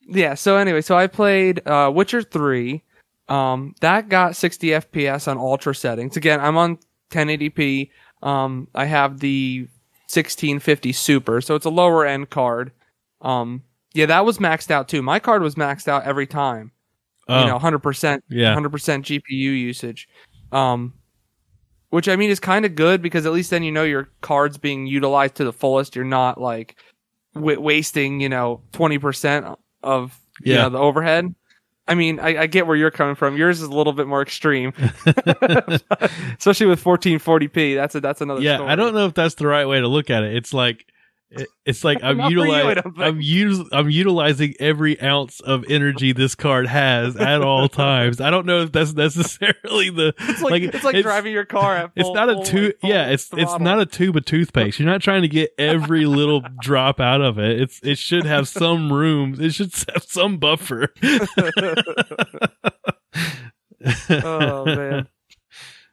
yeah. So anyway, so I played uh, Witcher three. Um, that got 60 FPS on ultra settings. Again, I'm on 1080p. Um, I have the 1650 Super, so it's a lower end card. Um, yeah, that was maxed out too. My card was maxed out every time. Oh, You know, 100%, yeah. 100% GPU usage. Um, which I mean is kind of good because at least then you know your card's being utilized to the fullest. You're not like w- wasting, you know, 20% of you Yeah. know, the overhead. I mean, I, I get where you're coming from. Yours is a little bit more extreme, especially with 1440p. That's a that's another. yeah, story. I don't know if that's the right way to look at it. It's like it- it's like I'm utilizing. I'm us- I'm utilizing every ounce of energy this card has at all times. I don't know if that's necessarily the It's like, it's like driving your car at. It's not a tube. like, Yeah, it's it's not a tube of toothpaste. You're not trying to get every little drop out of it. It's it should have some room. It should have some buffer. oh man.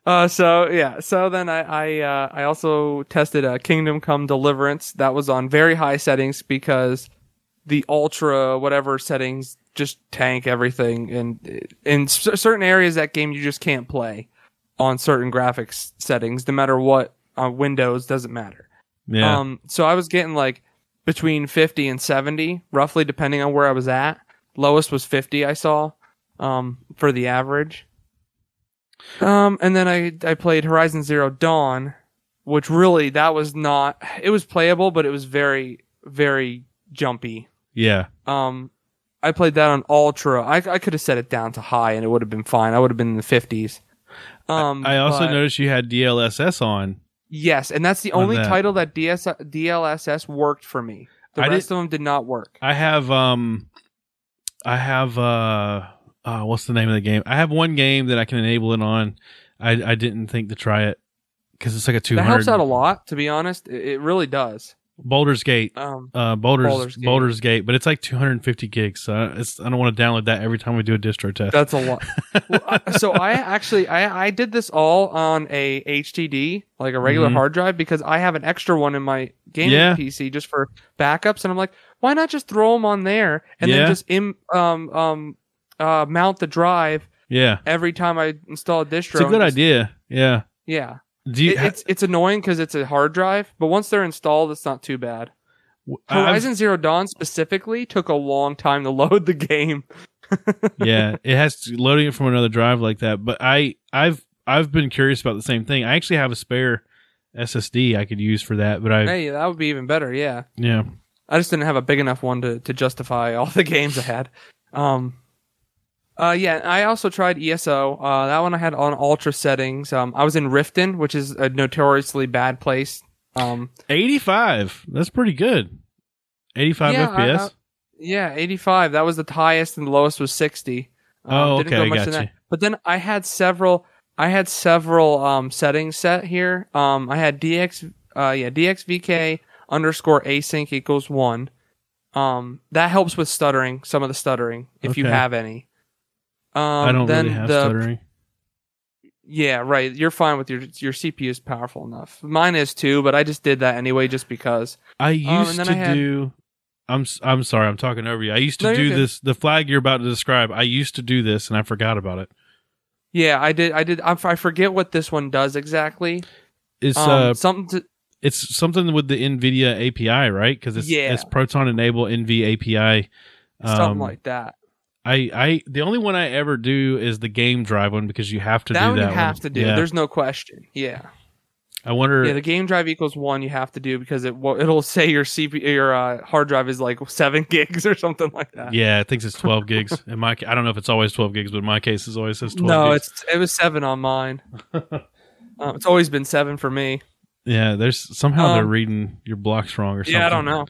Uh, so yeah, so then I I uh, I also tested uh, Kingdom Come Deliverance. That was on very high settings because the ultra whatever settings just tank everything, and in c- certain areas that game you just can't play on certain graphics settings, no matter what on Windows doesn't matter. yeah. Um, so I was getting like between 50 and 70, roughly, depending on where I was at. Lowest was 50, I saw, um, for the average. Um, and then I, I played Horizon Zero Dawn, which really, that was not, it was playable, but it was very, very jumpy. yeah. Um, I played that on ultra. I, I could have set it down to high and it would have been fine. I would have been in the 50s. Um, I also but- noticed you had DLSS on. Yes, and that's the on only that. title that DS, DLSS worked for me. The I rest of them did not work. I have um, I have uh, uh, what's the name of the game? I have one game that I can enable it on. I I didn't think to try it because it's like a two That helps out a lot, to be honest. It, it really does. Baldur's Gate. Um, uh Baldur's Baldur's Gate. Gate. but it's like 250 gigs. So it's I don't want to download that every time we do a distro test. that's a lot. Well, I- so I actually I, I did this all on a HDD, like a regular Mhm. hard drive, because I have an extra one in my gaming Yeah. PC just for backups, and I'm like, why not just throw them on there and Yeah. then just im, um um uh mount the drive yeah, every time I install a distro. it's a good just- idea. Yeah. Yeah, Do you? It- it's it's annoying because it's a hard drive, but once they're installed, it's not too bad. I've- Horizon Zero Dawn specifically took a long time to load the game. yeah, it has to, loading it from another drive like that. But I I've I've been curious about the same thing. I actually have a spare SSD I could use for that, but I Hey, that would be even better. Yeah, yeah I just didn't have a big enough one to to justify all the games I had. Um, uh, yeah, I also tried ESO. Uh, that one I had on ultra settings. Um, I was in Riften, which is a notoriously bad place. Um, 85. That's pretty good. 85 Yeah, FPS. I- yeah, 85. That was the highest, and the lowest was 60. Um, Oh, didn't okay, go much got in you. But then I had several. I had several um, settings set here. Um, I had DX. Uh, yeah, DXVK underscore async equals one. Um, that helps with stuttering. Some of the stuttering, if you have any. Um, I don't then really have the, stuttering. Yeah, right. You're fine with your your CPU is powerful enough. Mine is too, but I just did that anyway, just because. I used then to I had- do. I'm I'm sorry. I'm talking over you. I used to No, do this. The flag you're about to describe. I used to do this, and I forgot about it. Yeah, I did. I did. I, I forget what this one does exactly. It's Um, uh, something to, it's something with the NVIDIA API, right? Because it's Yeah. it's Proton enable NV API. something Um, like that. I I the only one I ever do is the game drive one because you have to that do one that. you have one. to do. Yeah. There's no question. Yeah. I wonder. Yeah, the game drive equals one. You have to do because it will- it'll say your CP your uh, hard drive is like seven gigs or something like that. yeah, it thinks it's 12 gigs. In my, I don't know if it's always 12 gigs, but in my case, it always says 12. no, gigs. it's it was seven on mine. um, it's always been seven for me. yeah. There's somehow they're Um, reading your blocks wrong or something. Yeah, I don't know.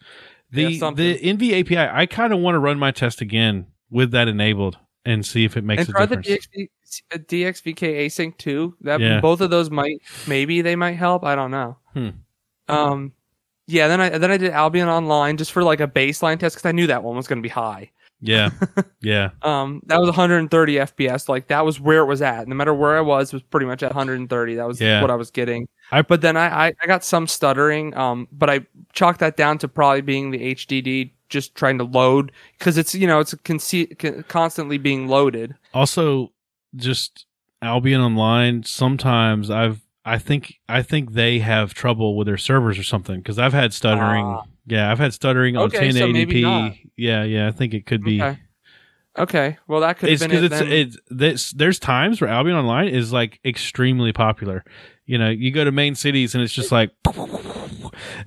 The Yeah, the NV API, I kind of want to run my test again with that enabled and see if it makes and a try the difference. DXV, uh, DXVK async too. That Yeah. both of those might maybe they might help. I don't know. Hmm. Um, yeah. Then I then I did Albion Online just for like a baseline test because I knew that one was going to be high. yeah, yeah, Um, that was 130 FPS. Like that was where it was at. No matter where I was, it was pretty much at 130. That was Yeah. what I was getting. I- but then I, I I got some stuttering. Um, but I chalked that down to probably being the HDD just trying to load because it's you know it's conce- constantly being loaded. Also, just Albion Online. Sometimes I've I think I think they have trouble with their servers or something because I've had stuttering. Ah. yeah, I've had stuttering on Okay, so not. 1080p. yeah, yeah, I think it could be. Okay. Okay. Well, that could have It's been because it it's it's this, there's times where Albion Online is like extremely popular. You know, you go to main cities and it's just like,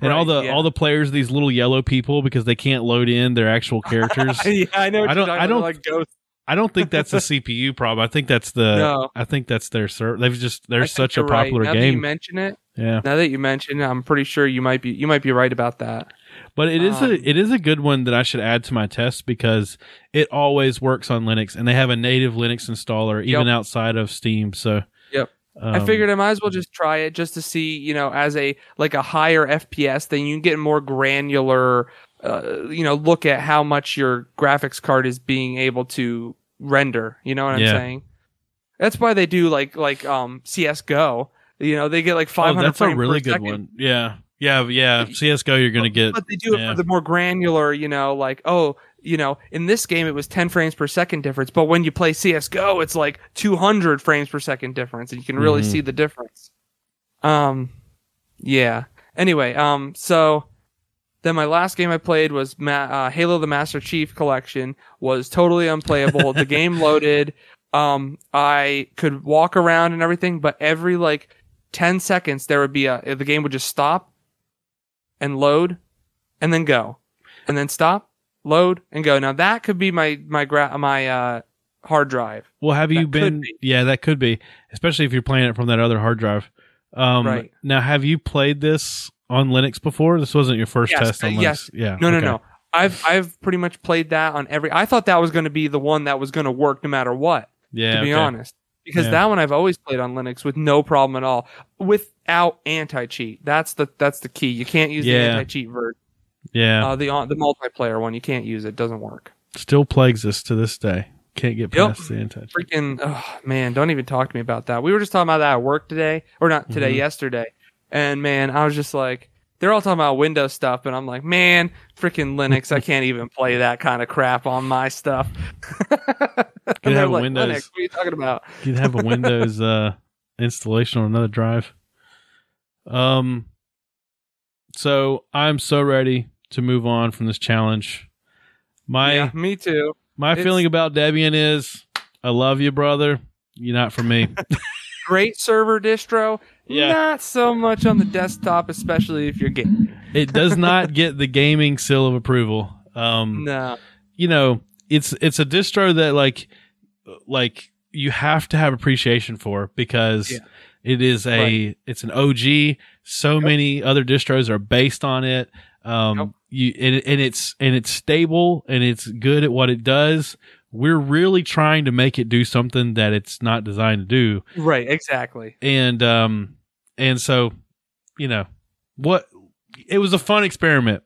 and all the yeah. all the players, are these little yellow people because they can't load in their actual characters. yeah, I know. I don't- I don't- like ghosts. I don't think that's a CPU problem. I think that's the. No. I think that's their server. They've just they're think such a right. popular now That you game. mention it. yeah, Now that you mention it, I'm pretty sure you might be you might be right about that. but it is Um, a it is a good one that I should add to my test because it always works on Linux and they have a native Linux installer even Yep. outside of Steam. So. Yep. Um, I figured I might as well just try it just to see, you know, as a like a higher FPS, then you can get more granular, uh, you know, look at how much your graphics card is being able to render. You know what I'm saying? That's why they do like like um CS:GO. You know, they get like 500 Oh, that's a really good second. one. Yeah, yeah, yeah. CS:GO, you're gonna get. but they do it for the more granular, you know, like oh, you know, in this game it was 10 frames per second difference, but when you play CS:GO, it's like 200 frames per second difference, and you can really Mhm. see the difference. Um, yeah. Anyway, um, so then my last game I played was Ma- uh, Halo: The Master Chief Collection. Was totally unplayable. the game loaded. Um, I could walk around and everything, but every like 10 seconds there would be a the game would just stop and load and then go and then stop load and go now that could be my my gra- my uh hard drive Well, have you That been? be. Yeah, that could be, especially if you're playing it from that other hard drive. Um, Right. Now, have you played this on Linux before? This wasn't your first Yes, test on uh, Linux. yes. Yeah. no okay. no no i've i've pretty much played that on every i thought that was going to be the one that was going to work no matter what Yeah. to be okay. honest because Yeah. that one i've always played on linux with no problem at all without anti-cheat that's the that's the key you can't use Yeah. the anti-cheat version Yeah. uh, the the multiplayer one you can't use it doesn't work Still plagues us to this day. Can't get Yep. past the anti. freaking oh man don't even talk to me about that we were just talking about that at work today or not today Mhm. yesterday and man i was just like they're all talking about windows stuff and i'm like man freaking linux i can't even play that kind of crap on my stuff they're have a like Windows. linux what are you talking about You'd have a Windows uh, installation on another drive. Um. So I'm so ready to move on from this challenge. My yeah me too my it's- feeling about Debian is, I love you, brother. You're not for me. great server distro Yeah. not so much on the desktop especially if you're gaming it does not get the gaming seal of approval. Um, no you know, it's it's a distro that like like you have to have appreciation for because Yeah. it is a Right. it's an OG. So Yep. many other distros are based on it. Um, Yep. you and, and it's and it's stable and it's good at what it does. We're really trying to make it do something that it's not designed to do, right exactly and um, and so, you know, what it was a fun experiment,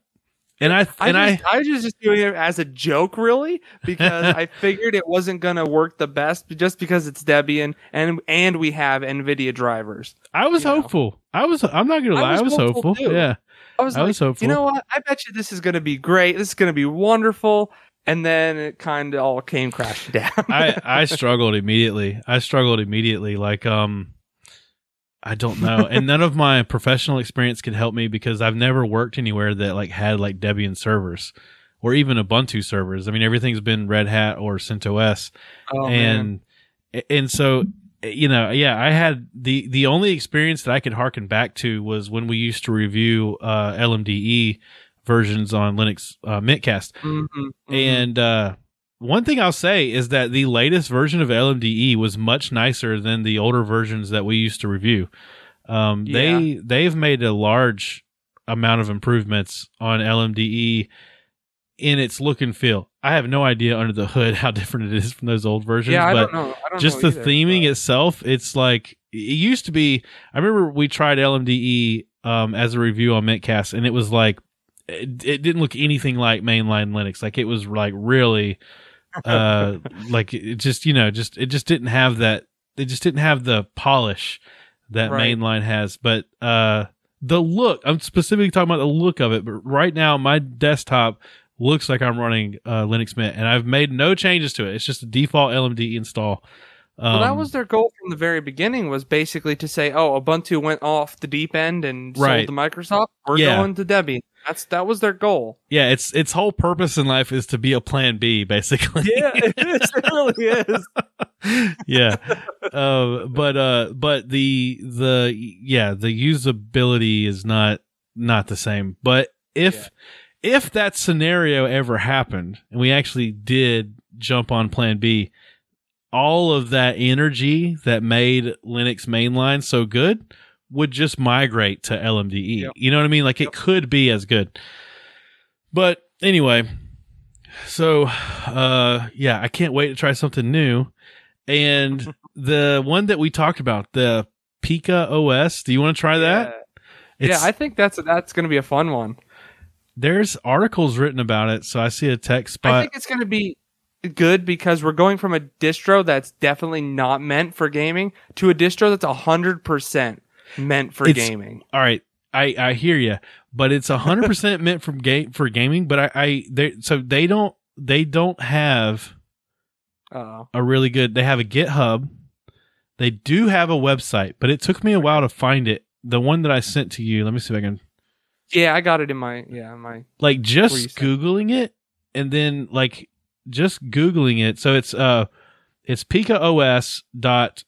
and I I, and I just, I, was just doing it as a joke, really, because I figured it wasn't gonna work the best, just because it's Debian and and we have NVIDIA drivers. I was you know. hopeful. I was. I'm not gonna lie. I was was hopeful, hopeful. Yeah, I was I like, was hopeful. you know what? I bet you this is gonna be great. This is gonna be wonderful. And then it kind of all came crashing down. I I struggled immediately. I struggled immediately. Like um, I don't know, and none of my professional experience could help me because I've never worked anywhere that like had like Debian servers or even Ubuntu servers. I mean, everything's been Red Hat or CentOS, oh, man. and and so you know, yeah, I had the the only experience that I could harken back to was when we used to review uh, LMDE versions on Linux uh, Mintcast. Mhm, mhm. And uh, one thing I'll say is that the latest version of LMDE was much nicer than the older versions that we used to review. Um, They they've made a large amount of improvements on LMDE in its look and feel. I have no idea under the hood how different it is from those old versions, yeah, I but don't know. I don't just know the either, theming but- itself, it's like it used to be. I remember we tried LMDE um, as a review on Mintcast, and it was like it, it didn't look anything like mainline Linux. Like it was like really, uh, like it just you know just it just didn't have that. It just didn't have the polish that Right. mainline has. But uh, the look, I'm specifically talking about the look of it. But right now, my desktop looks like I'm running uh, Linux Mint, and I've made no changes to it. It's just a default LMD install. well, that Um, was their goal from the very beginning. Was basically to say, "Oh, Ubuntu went off the deep end and Right. sold to Microsoft. We're Yeah. going to Debian." That's that was their goal. yeah. It's its whole purpose in life is to be a Plan B, basically. it is. It really is. yeah. Uh, but uh, but the the yeah the usability is not not the same. But if if that scenario ever happened and we actually did jump on Plan B, all of that energy that made Linux mainline so good would just migrate to LMDE. Yep. You know what I mean? Like it could be as good. But anyway, so uh yeah, I can't wait to try something new. And the one that we talked about, the Pika OS, do you want to try that? Yeah. Yeah, I think that's that's going to be a fun one. there's articles written about it, so I see a tech spot. I think it's going to be good because we're going from a distro that's definitely not meant for gaming to a distro that's hundred percent meant for It's- gaming. All right, I I hear you, but it's hundred percent meant from game for gaming. But I I they so they don't they don't have Oh, a really good. They have a GitHub. They do have a website, but it took me a while to find it. The one that I sent to you. Let me see if I can yeah, I got it in my yeah my like just googling it and then like just googling it so it's uh it's pikaos dot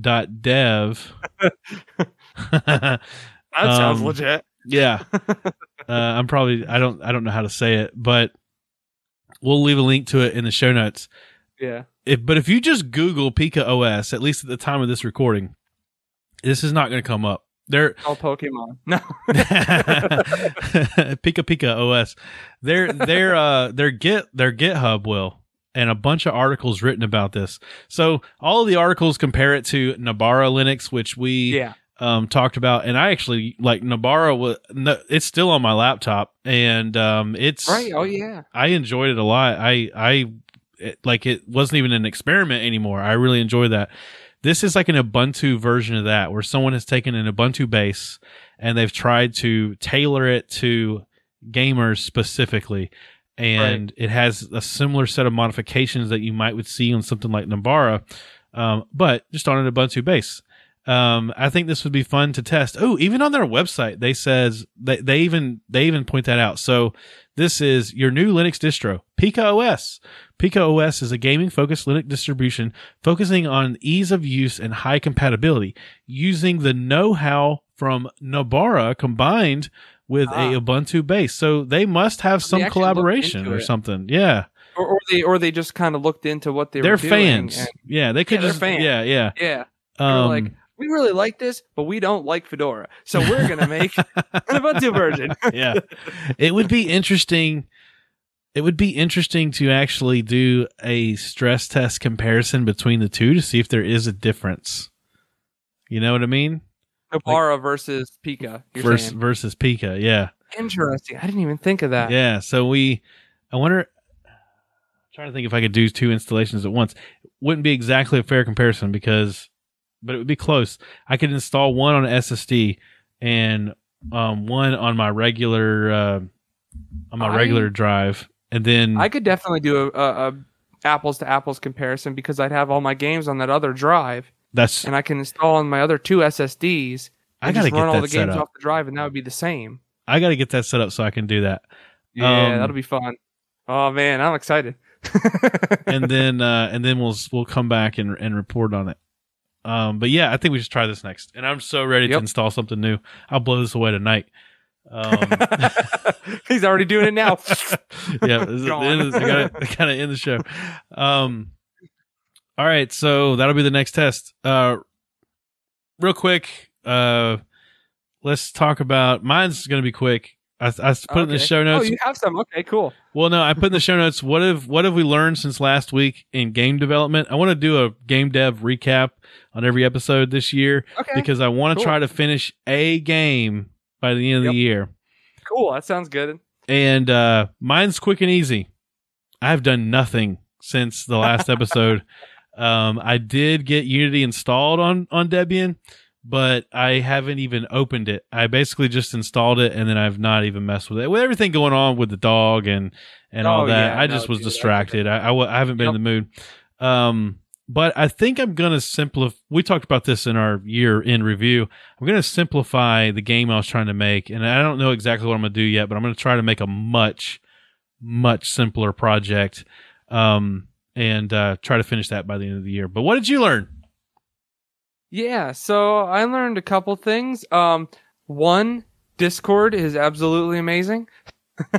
dot dev. That sounds Um, legit. yeah. Uh, i'm probably i don't i don't know how to say it but we'll leave a link to it in the show notes. Yeah, if, but if you just google pika os at least at the time of this recording this is not going to come up. There all Pokemon. No, Pika Pika OS. Their their uh their Git their GitHub will and a bunch of articles written about this. So all of the articles compare it to Nobara Linux, which we yeah, um talked about, and I actually like Nobara. Was no, it's still on my laptop, and um it's right. Oh yeah, I enjoyed it a lot. I I it, like it wasn't even an experiment anymore. I really enjoyed that. This is like an Ubuntu version of that, where someone has taken an Ubuntu base and they've tried to tailor it to gamers specifically, and it has a similar set of modifications that you might would see on something like Nobara, um, but just on an Ubuntu base. Um, I think this would be fun to test. Oh, even on their website, they says they, they even they even point that out. So this is your new Linux distro, Pika OS. Pika OS is a gaming focused Linux distribution focusing on ease of use and high compatibility, using the know how from Nobara combined with Ah. a Ubuntu base. So they must have some collaboration or something. Yeah. or, or they or they just kind of looked into what they They're were doing fans. and- yeah. They could Yeah, just, fans. yeah, yeah. yeah, Um, like, we really like this, but we don't like Fedora, so we're gonna make an Ubuntu version. yeah. It would be interesting. It would be interesting to actually do a stress test comparison between the two to see if there is a difference. You know what I mean? Nobara versus Pika. You're Versus saying. versus Pika, yeah, Interesting. I didn't even think of that. yeah. So we, I wonder. trying to think if I could do two installations at once. Wouldn't be exactly a fair comparison because, but it would be close. I could install one on SSD and um, one on my regular uh, on my I- regular drive, and then I could definitely do a, a, a apples to apples comparison because I'd have all my games on that other drive, that's and I can install on my other two SSDs. I gotta run all that the games off the drive, and that would be the same. I got to get that set up so I can do that. Yeah, Um, that'll be fun. Oh man, I'm excited. and then uh, and then we'll we'll come back and and report on it. Um, but yeah, I think we should try this next. And I'm so ready to install something new. I'll blow this away tonight. Um, He's already doing it now. yeah, this is the end of- I gotta I gotta end the show. Um, all right, so that'll be the next test. Uh, real quick, uh, let's talk about mine's gonna be quick. I, I put it in the show notes. Oh, you have some. Okay, cool. Well, no, I put in the show notes. What have what have we learned since last week in game development? I want to do a game dev recap on every episode this year Okay, because I want to cool. try to finish a game by the end of Yep. the year. cool. That sounds good. And uh, mine's quick and easy. I've done nothing since the last episode. Um, I did get Unity installed on on Debian, but I haven't even opened it. I basically just installed it and then I've not even messed with it. With everything going on with the dog and and all Oh, that, yeah, I no, just was dude, distracted. I, I, I haven't been in the mood. Um, but I think I'm going to simplify. We talked about this in our year in review. I'm going to simplify the game I was trying to make, and I don't know exactly what I'm going to do yet, but I'm going to try to make a much, much simpler project, um, and uh, try to finish that by the end of the year. But what did you learn? Yeah, so I learned a couple things. Um, one, Discord is absolutely amazing.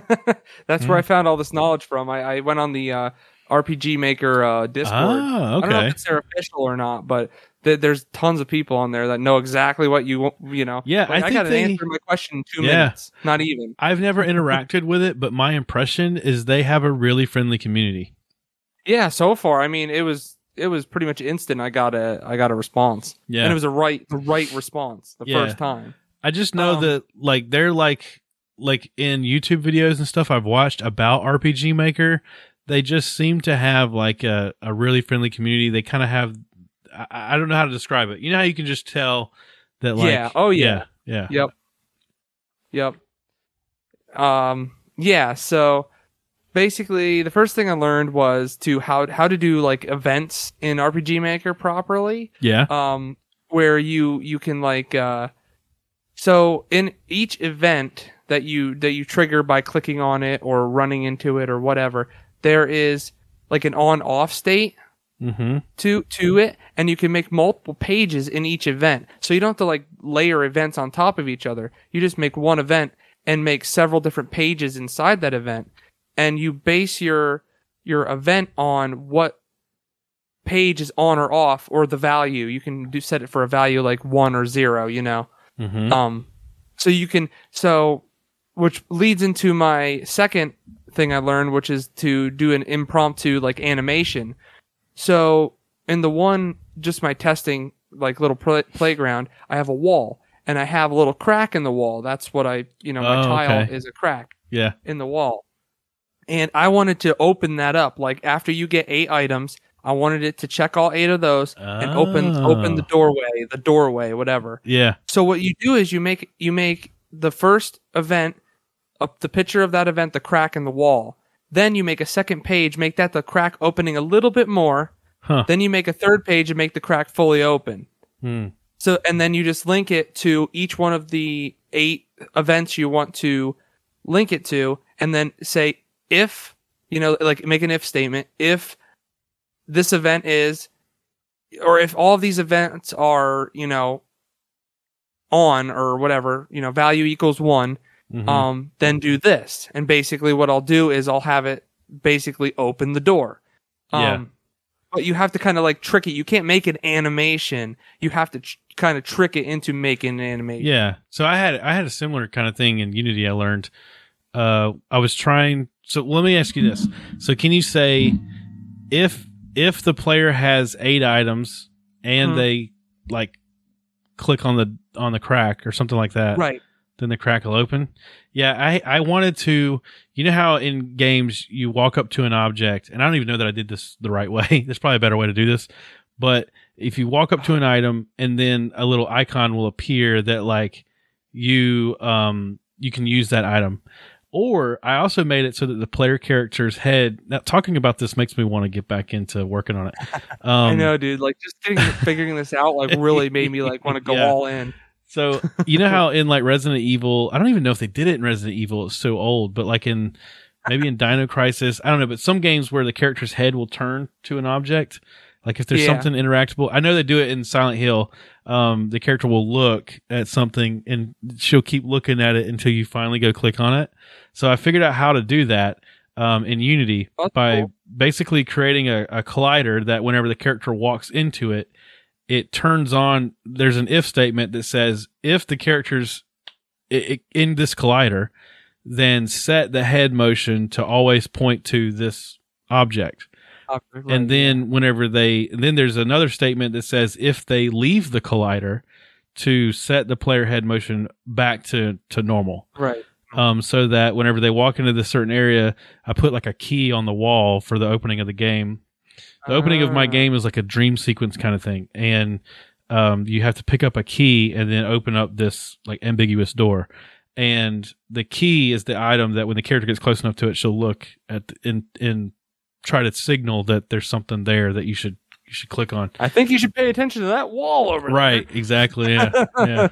That's where Hmm. I found all this knowledge from. I, I went on the uh, RPG Maker uh, Discord. Ah, I don't know if it's their official or not, but th- there's tons of people on there that know exactly what you want- you know. Yeah, Like, I I, got an they- answer to my question in two Yeah. minutes. Not even. I've never interacted with it, but my impression is they have a really friendly community. Yeah, so far, I mean, it was it was pretty much instant. I got a I got a response, Yeah. and it was a right the right response the Yeah. first time. I just know Um, that like they're like like in YouTube videos and stuff I've watched about RPG Maker, they just seem to have like a, a really friendly community. They kind of have I, I don't know how to describe it. You know how you can just tell that like Yeah. Oh, yeah. yeah yeah Yep. Yep. Um. Yeah. So basically, the first thing I learned was to how how to do like events in RPG Maker properly. yeah Um. Where you you can like uh. So in each event that you that you trigger by clicking on it or running into it or whatever, there is like an on off state mm-hmm to to it and you can make multiple pages in each event so you don't have to like layer events on top of each other you just make one event and make several different pages inside that event and you base your your event on what page is on or off or the value you can do set it for a value like 1 or 0 you know mm-hmm um, so you can so, which leads into my second thing I learned, which is to do an impromptu like animation. So in the one, just my testing like little pl- playground, I have a wall and I have a little crack in the wall. That's what I, you know, my Oh, tile okay. is a crack yeah in the wall. And I wanted to open that up. Like after you get eight items, I wanted it to check all eight of those and open open the Oh. doorway, the doorway, whatever. yeah So what you do is you make you make the first event up the picture of that event, the crack in the wall. Then you make a second page, make that the crack opening a little bit more. Huh. Then you make a third page and make the crack fully open. Hmm. So and then you just link it to each one of the eight events you want to link it to, and then say if you know, like make an if statement. If this event is, or if all of these events are, you know, on or whatever, you know, value equals one, Mhm. um, then do this. And basically, what I'll do is I'll have it basically open the door. Um, Yeah. But you have to kind of like trick it. You can't make an animation. You have to ch- kind of trick it into making an animation. Yeah. So I had I had a similar kind of thing in Unity. I learned. Uh, I was trying. So let me ask you this. So can you say if if the player has eight items and Mhm. they like click on the on the crack or something like that, Right. then the crack will open. Yeah, I I wanted to. You know how in games you walk up to an object, and I don't even know that I did this the right way. There's probably a better way to do this, but if you walk up to an item and then a little icon will appear that like you um you can use that item. Or I also made it so that the player character's head. Now talking about this makes me want to get back into working on it. Um, I know, dude. Like just getting figuring this out like really made me like want to go Yeah. all in. So you know how in like Resident Evil, I don't even know if they did it in Resident Evil. It's so old, but like in maybe in Dino Crisis, I don't know. But some games where the character's head will turn to an object, like if there's Yeah. something interactable. I know they do it in Silent Hill. Um, the character will look at something and she'll keep looking at it until you finally go click on it. So I figured out how to do that um, in Unity That's by cool. basically creating a, a collider that whenever the character walks into it, it turns on. There's an if statement that says if the character's in this collider, then set the head motion to always point to this object. Right. And then whenever they, then there's another statement that says if they leave the collider, to set the player head motion back to to normal right. um, so that whenever they walk into this certain area, I put like a key on the wall for the opening of the game. The opening of my Ah. game is like a dream sequence kind of thing, and um, you have to pick up a key and then open up this like ambiguous door. And the key is the item that when the character gets close enough to it, she'll look at the, in and try to signal that there's something there that you should you should click on. I think you should pay attention to that wall over there. Right, exactly. Yeah, yeah.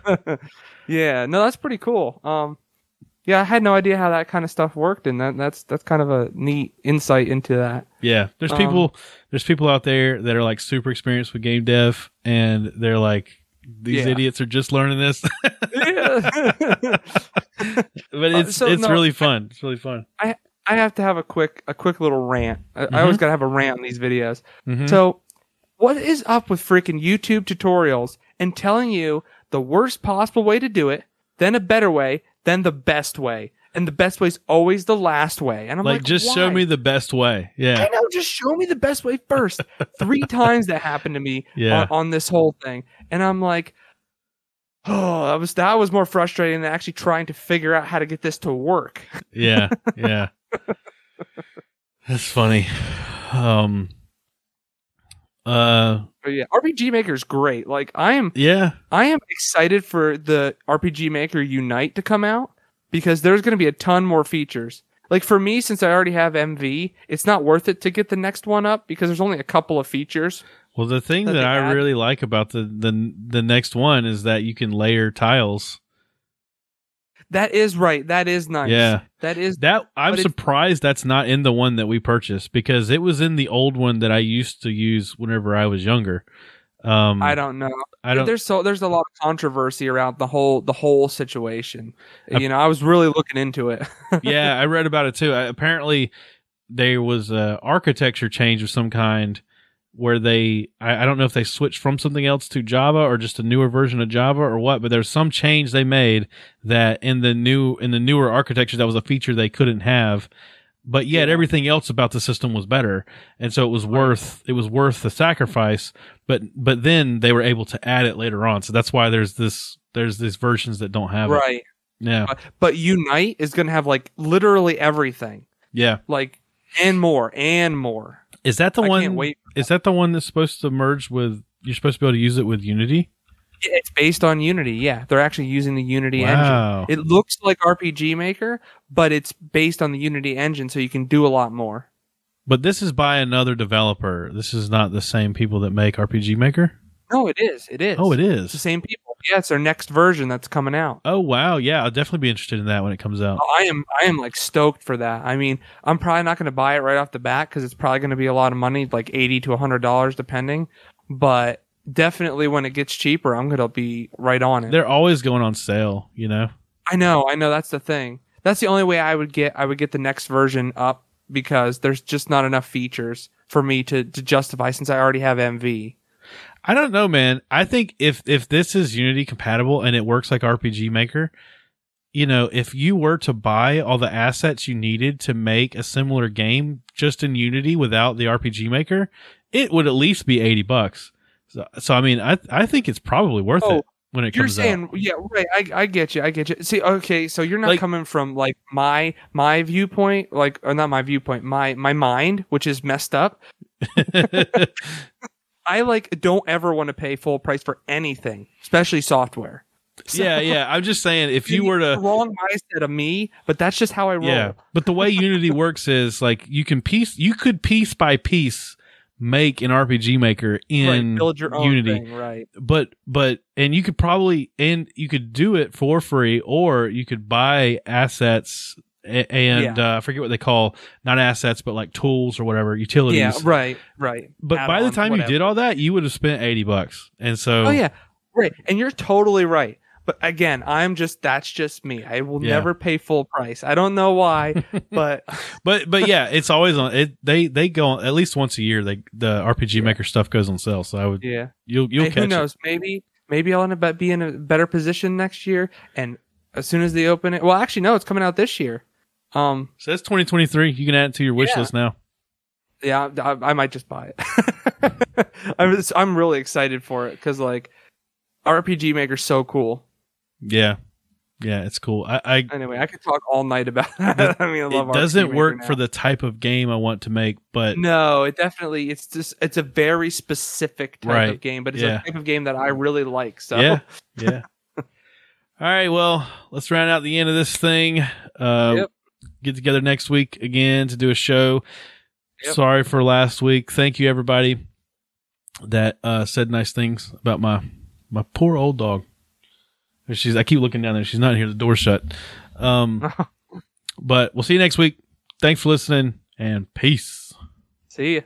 yeah, no, that's pretty cool. Um, yeah, I had no idea how that kind of stuff worked, and that that's that's kind of a neat insight into that. Yeah, there's Um, people there's people out there that are like super experienced with game dev, and they're like, these Yeah. idiots are just learning this. But it's so, it's no, really fun. It's really fun. I have to have a quick a quick little rant. I, I always gotta have a rant on these videos. Mhm. So, what is up with freaking YouTube tutorials and telling you the worst possible way to do it, then a better way, then the best way, and the best way is always the last way? And I'm like, like, just show me the best way. Yeah, I know, just show me the best way first. Three times that happened to me Yeah. on, on this whole thing, and I'm like, oh, that was that was more frustrating than actually trying to figure out how to get this to work. yeah, yeah. That's funny. Um. Uh. But yeah, RPG Maker is great. Like I am, Yeah. I am excited for the RPG Maker Unite to come out because there's going to be a ton more features. Like for me, since I already have MV, it's not worth it to get the next one up because there's only a couple of features. Well, the thing That that I add. really like about the the the next one is that you can layer tiles. That is right. That is nice. Yeah. That is That I'm surprised that's not in the one that we purchased because it was in the old one that I used to use whenever I was younger. Um, I don't know. I don't. There's so there's a lot of controversy around the whole the whole situation. I- you know, I was really looking into it. yeah, I read about it too. I, apparently, there was a architecture change of some kind where they I, I don't know if they switched from something else to Java or just a newer version of Java or what, but there's some change they made that in the new in the newer architecture that was a feature they couldn't have. But yet Yeah. everything else about the system was better. And so it was worth it was worth the sacrifice. But but then they were able to add it later on. So that's why there's this there's these versions that don't have it. right. Yeah. Uh, but Unite is going to have like literally everything. Yeah. Like and more and more. Is that the I one can't wait. Is that the one that's supposed to merge with? You're supposed to be able to use it with Unity. It's based on Unity. Yeah, they're actually using the Unity Wow. engine. It looks like RPG Maker, but it's based on the Unity engine, so you can do a lot more. But this is by another developer. This is not the same people that make RPG Maker. No, it is. It is. Oh, it It's the same people. Yeah, it's their next version that's coming out. Oh wow, yeah, I'll definitely be interested in that when it comes out. Oh, I am I am like stoked for that. I mean, I'm probably not going to buy it right off the bat because it's probably going to be a lot of money, like eighty to hundred dollars, depending. But definitely when it gets cheaper, I'm going to be right on it. They're always going on sale, you know. I know, I know. That's the thing. That's the only way I would get I would get the next version up because there's just not enough features for me to to justify since I already have MV. I don't know, man. I think if if this is Unity compatible and it works like RPG Maker, you know, if you were to buy all the assets you needed to make a similar game just in Unity without the RPG Maker, it would at least be eighty bucks. So, so I mean, I I think it's probably worth Oh, it when it. You're comes saying, out. yeah, right. I, I get you. I get you. See, okay, so you're not Like- coming from like my my viewpoint, like or not my viewpoint, my my mind, which is messed up. I like don't ever want to pay full price for anything, especially software. So- yeah, yeah. I'm just saying, if you were the to wrong mindset of me, but that's just how I roll. Yeah, but the way Unity works is like you can piece, you could piece by piece make an RPG Maker in right, build your own Unity, thing, right? but but and you could probably and you could do it for free, or you could buy assets a- and uh, I forget what they call not assets, but like tools or whatever utilities. Yeah, right, right. But by the time you did all that, you would have spent eighty bucks, and so Oh yeah, right. And you're totally right. But again, I'm just that's just me. I will Yeah. never pay full price. I don't know why, but But but yeah, it's always on. It they they go on, at least once a year. They the RPG Yeah. Maker stuff goes on sale, so I would yeah. you'll you'll Hey, catch who it. knows? Maybe maybe I'll end up be in a better position next year. And as soon as they open it, well, actually, no, it's coming out this year. Um, So that's 2023. You can add it to your wish Yeah. list now. yeah, I, I might just buy it. I'm just, I'm really excited for it because like RPG Maker's so cool. Yeah, yeah, it's cool. I, I Anyway, I could talk all night about that. I mean, I love it doesn't RPG work Maker for now. the type of game I want to make, but No, it definitely it's just it's a very specific type Right. of game, but it's Yeah. a type of game that I really like. So yeah, yeah. All right, well, let's round out the end of this thing. Uh, Yep. Get together next week again to do a show. Yep. Sorry for last week. Thank you, everybody. that uh, said nice things about my my poor old dog. She's I keep looking down there. She's not here. The door's shut. Um, but we'll see you next week. Thanks for listening and peace. See ya.